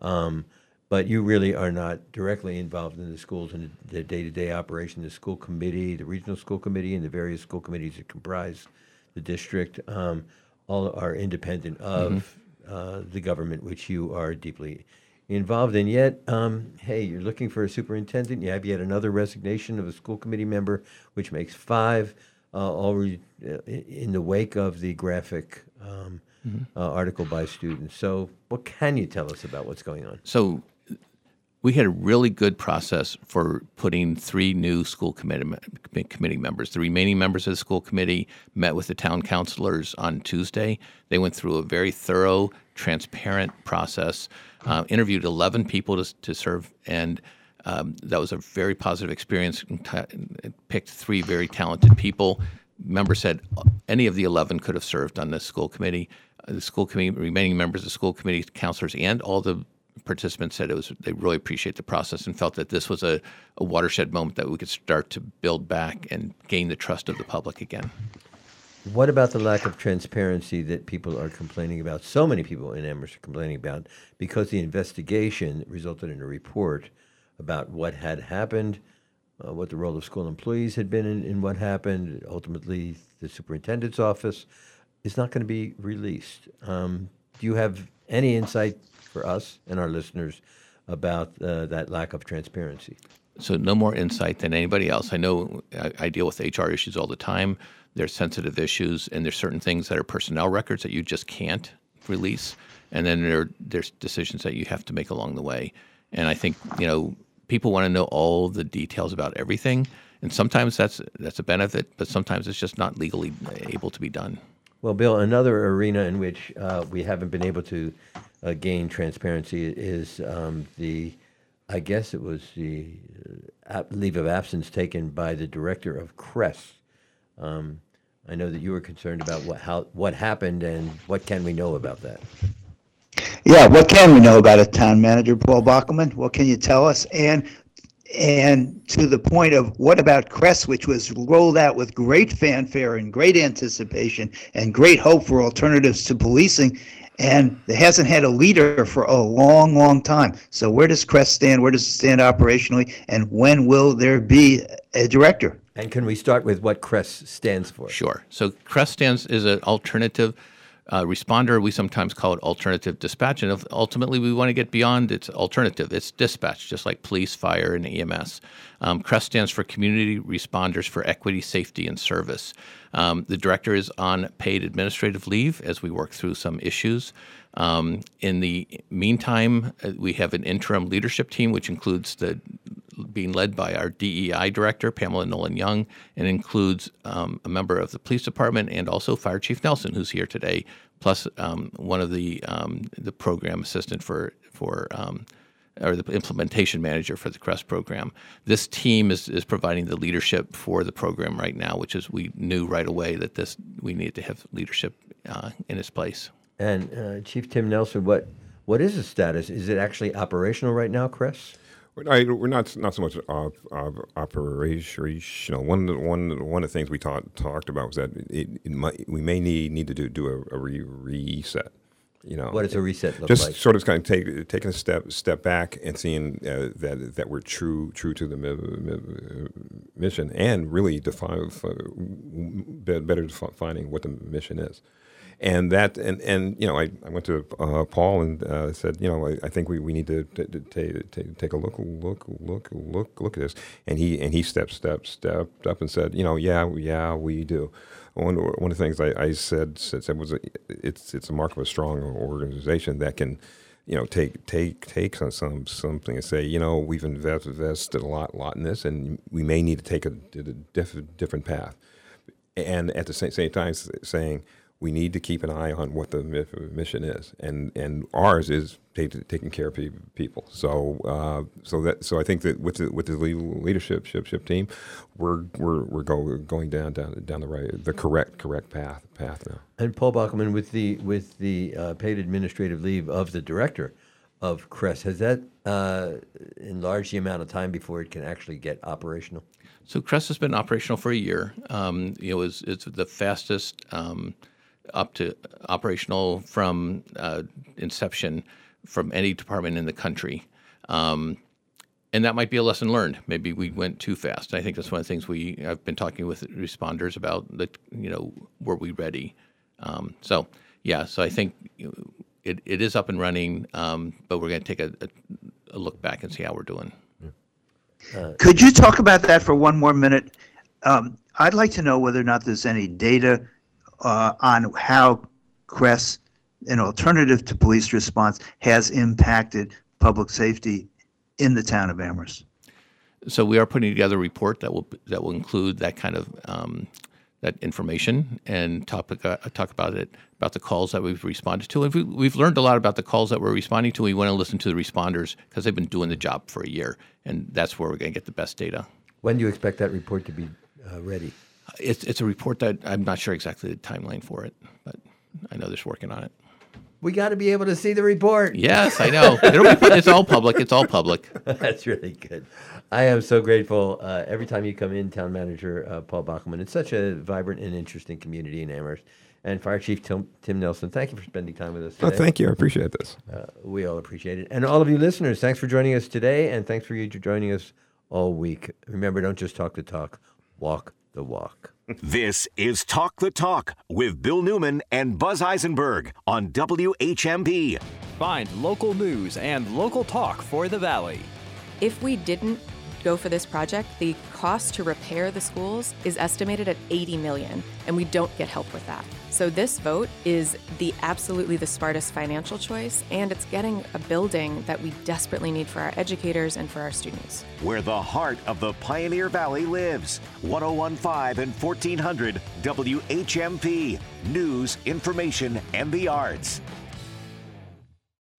um, but you really are not directly involved in the schools and the day-to-day operation. The school committee, the regional school committee, and the various school committees that comprise the district um, all are independent of uh, the government, which you are deeply involved in. Yet, um, hey, you're looking for a superintendent. You have yet another resignation of a school committee member, which makes five. Uh, re- uh, in the wake of the graphic um, Mhm. uh, article by students. So, what can you tell us about what's going on? So we had a really good process for putting three new school committee, members. The remaining members of the school committee met with the town councilors on Tuesday. They went through a very thorough, transparent process, uh, interviewed 11 people to, to serve, and um, that was a very positive experience. Picked three very talented people. Members said any of the 11 could have served on the school committee. Uh, the school committee, remaining members of the school committee, counselors, and all the participants said it was they really appreciate the process and felt that this was a, a watershed moment that we could start to build back and gain the trust of the public again. What about the lack of transparency that people are complaining about? So many people in Amherst are complaining about because the investigation resulted in a report about what had happened, uh, what the role of school employees had been in, in what happened. Ultimately, the superintendent's office is not going to be released. Um, do you have any insight for us and our listeners about uh, that lack of transparency? So no more insight than anybody else. I know I, I deal with HR issues all the time. There's sensitive issues, and there's certain things that are personnel records that you just can't release, and then there there's decisions that you have to make along the way. And I think you know people want to know all the details about everything, and sometimes that's that's a benefit, but sometimes it's just not legally able to be done. Well, Bill, another arena in which uh, we haven't been able to uh, gain transparency is um, the, I guess it was the uh, leave of absence taken by the director of CRESS. Um, I know that you were concerned about what how what happened and what can we know about that. Yeah, what can we know about it, Town Manager Paul Bockelman? What can you tell us? And and to the point of what about CRESS, which was rolled out with great fanfare and great anticipation and great hope for alternatives to policing, and it hasn't had a leader for a long, long time. So where does CRESS stand? Where does it stand operationally? And when will there be a director? And can we start with what CRESS stands for? Sure. So CRESS stands is an alternative uh, responder. We sometimes call it alternative dispatch, and ultimately we want to get beyond its alternative. It's dispatch, just like police, fire, and EMS. Um, CRESS stands for Community Responders for Equity, Safety, and Service. Um, the director is on paid administrative leave as we work through some issues. Um, in the meantime, uh, we have an interim leadership team, which includes the being led by our DEI director, Pamela Nolan Young, and includes um, a member of the police department and also Fire Chief Nelson, who's here today, plus um, one of the um, the program assistant for for um, or the implementation manager for the CRESS program. This team is, is providing the leadership for the program right now, which is we knew right away that this we needed to have leadership uh, in its place. And uh, Chief Tim Nelson, what what is the status? Is it actually operational right now, CRESS? We're not, we're not not so much of, of operational. One of the, one one of the things we talked talked about was that it, it might, we may need need to do do a, a re- reset. You know, What does a reset look just like? sort of kind of take taking a step step back and seeing uh, that that we're true true to the mi- mi- mission and really define uh, better defining what the mission is. And that and and you know I, I went to uh, Paul and uh, said you know I, I think we, we need to, to, to take, take a look look look look look at this. And he and he stepped stepped stepped up and said you know yeah yeah we do. One, one of the things I, I said, said said was it's it's a mark of a strong organization that can you know take take take some, some something and say you know we've invest, invested a lot lot in this and we may need to take a, a diff, different path. And at the same, same time saying we need to keep an eye on what the mission is, and and ours is take, taking care of people. So uh, so that so I think that with the with the leadership ship, ship team, we're we're we're go, going down down down the right the correct correct path path now. And Paul Bockelman with the with the uh, paid administrative leave of the director of CRESS, has that uh, enlarged the amount of time before it can actually get operational? So CRESS has been operational for a year. Um, you know, it's, it's the fastest. Um, up to operational from uh, inception from any department in the country. Um, and that might be a lesson learned. Maybe we went too fast. I think that's one of the things we I've been talking with responders about. That you know, were we ready? Um, so yeah, so I think it, it is up and running, um, but we're going to take a, a, a, look back and see how we're doing. Uh, Could you talk about that for one more minute? Um, I'd like to know whether or not there's any data uh, on how CRESS, an alternative to police response, has impacted public safety in the town of Amherst. So we are putting together a report that will that will include that kind of um, that information and topic uh, talk about it about the calls that we've responded to. And we, we've learned a lot about the calls that we're responding to. We want to listen to the responders because they've been doing the job for a year, and that's where we're going to get the best data. When do you expect that report to be uh, ready? It's it's a report that I'm not sure exactly the timeline for it, but I know they're working on it. We got to be able to see the report. Yes, I know. It'll be, it's all public. It's all public. That's really good. I am so grateful uh, every time you come in, Town Manager uh, Paul Bockelman. It's such a vibrant and interesting community in Amherst. And Fire Chief Tim, Tim Nelson, thank you for spending time with us today. Oh, thank you. I appreciate this. Uh, we all appreciate it. And all of you listeners, thanks for joining us today, and thanks for you joining us all week. Remember, don't just talk the talk, walk the walk. This is Talk the Talk with Bill Newman and Buzz Eisenberg on WHMP. Find local news and local talk for the Valley. If we didn't go for this project, the cost to repair the schools is estimated at 80 million, and we don't get help with that. So this vote is the absolutely the smartest financial choice, and it's getting a building that we desperately need for our educators and for our students. Where the heart of the Pioneer Valley lives. 1015 and 1400 WHMP. News, information, and the arts.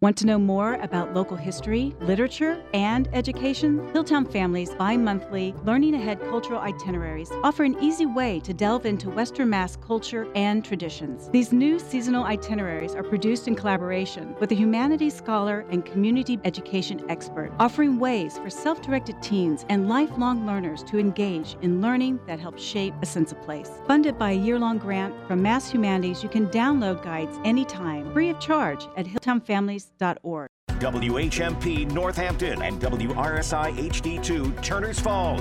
Want to know more about local history, literature, and education? Hilltown Families bi monthly Learning Ahead cultural itineraries offer an easy way to delve into Western Mass culture and traditions. These new seasonal itineraries are produced in collaboration with a humanities scholar and community education expert, offering ways for self directed teens and lifelong learners to engage in learning that helps shape a sense of place. Funded by a year long grant from Mass Humanities, you can download guides anytime, free of charge at WHMP Northampton and WRSI HD2 Turners Falls.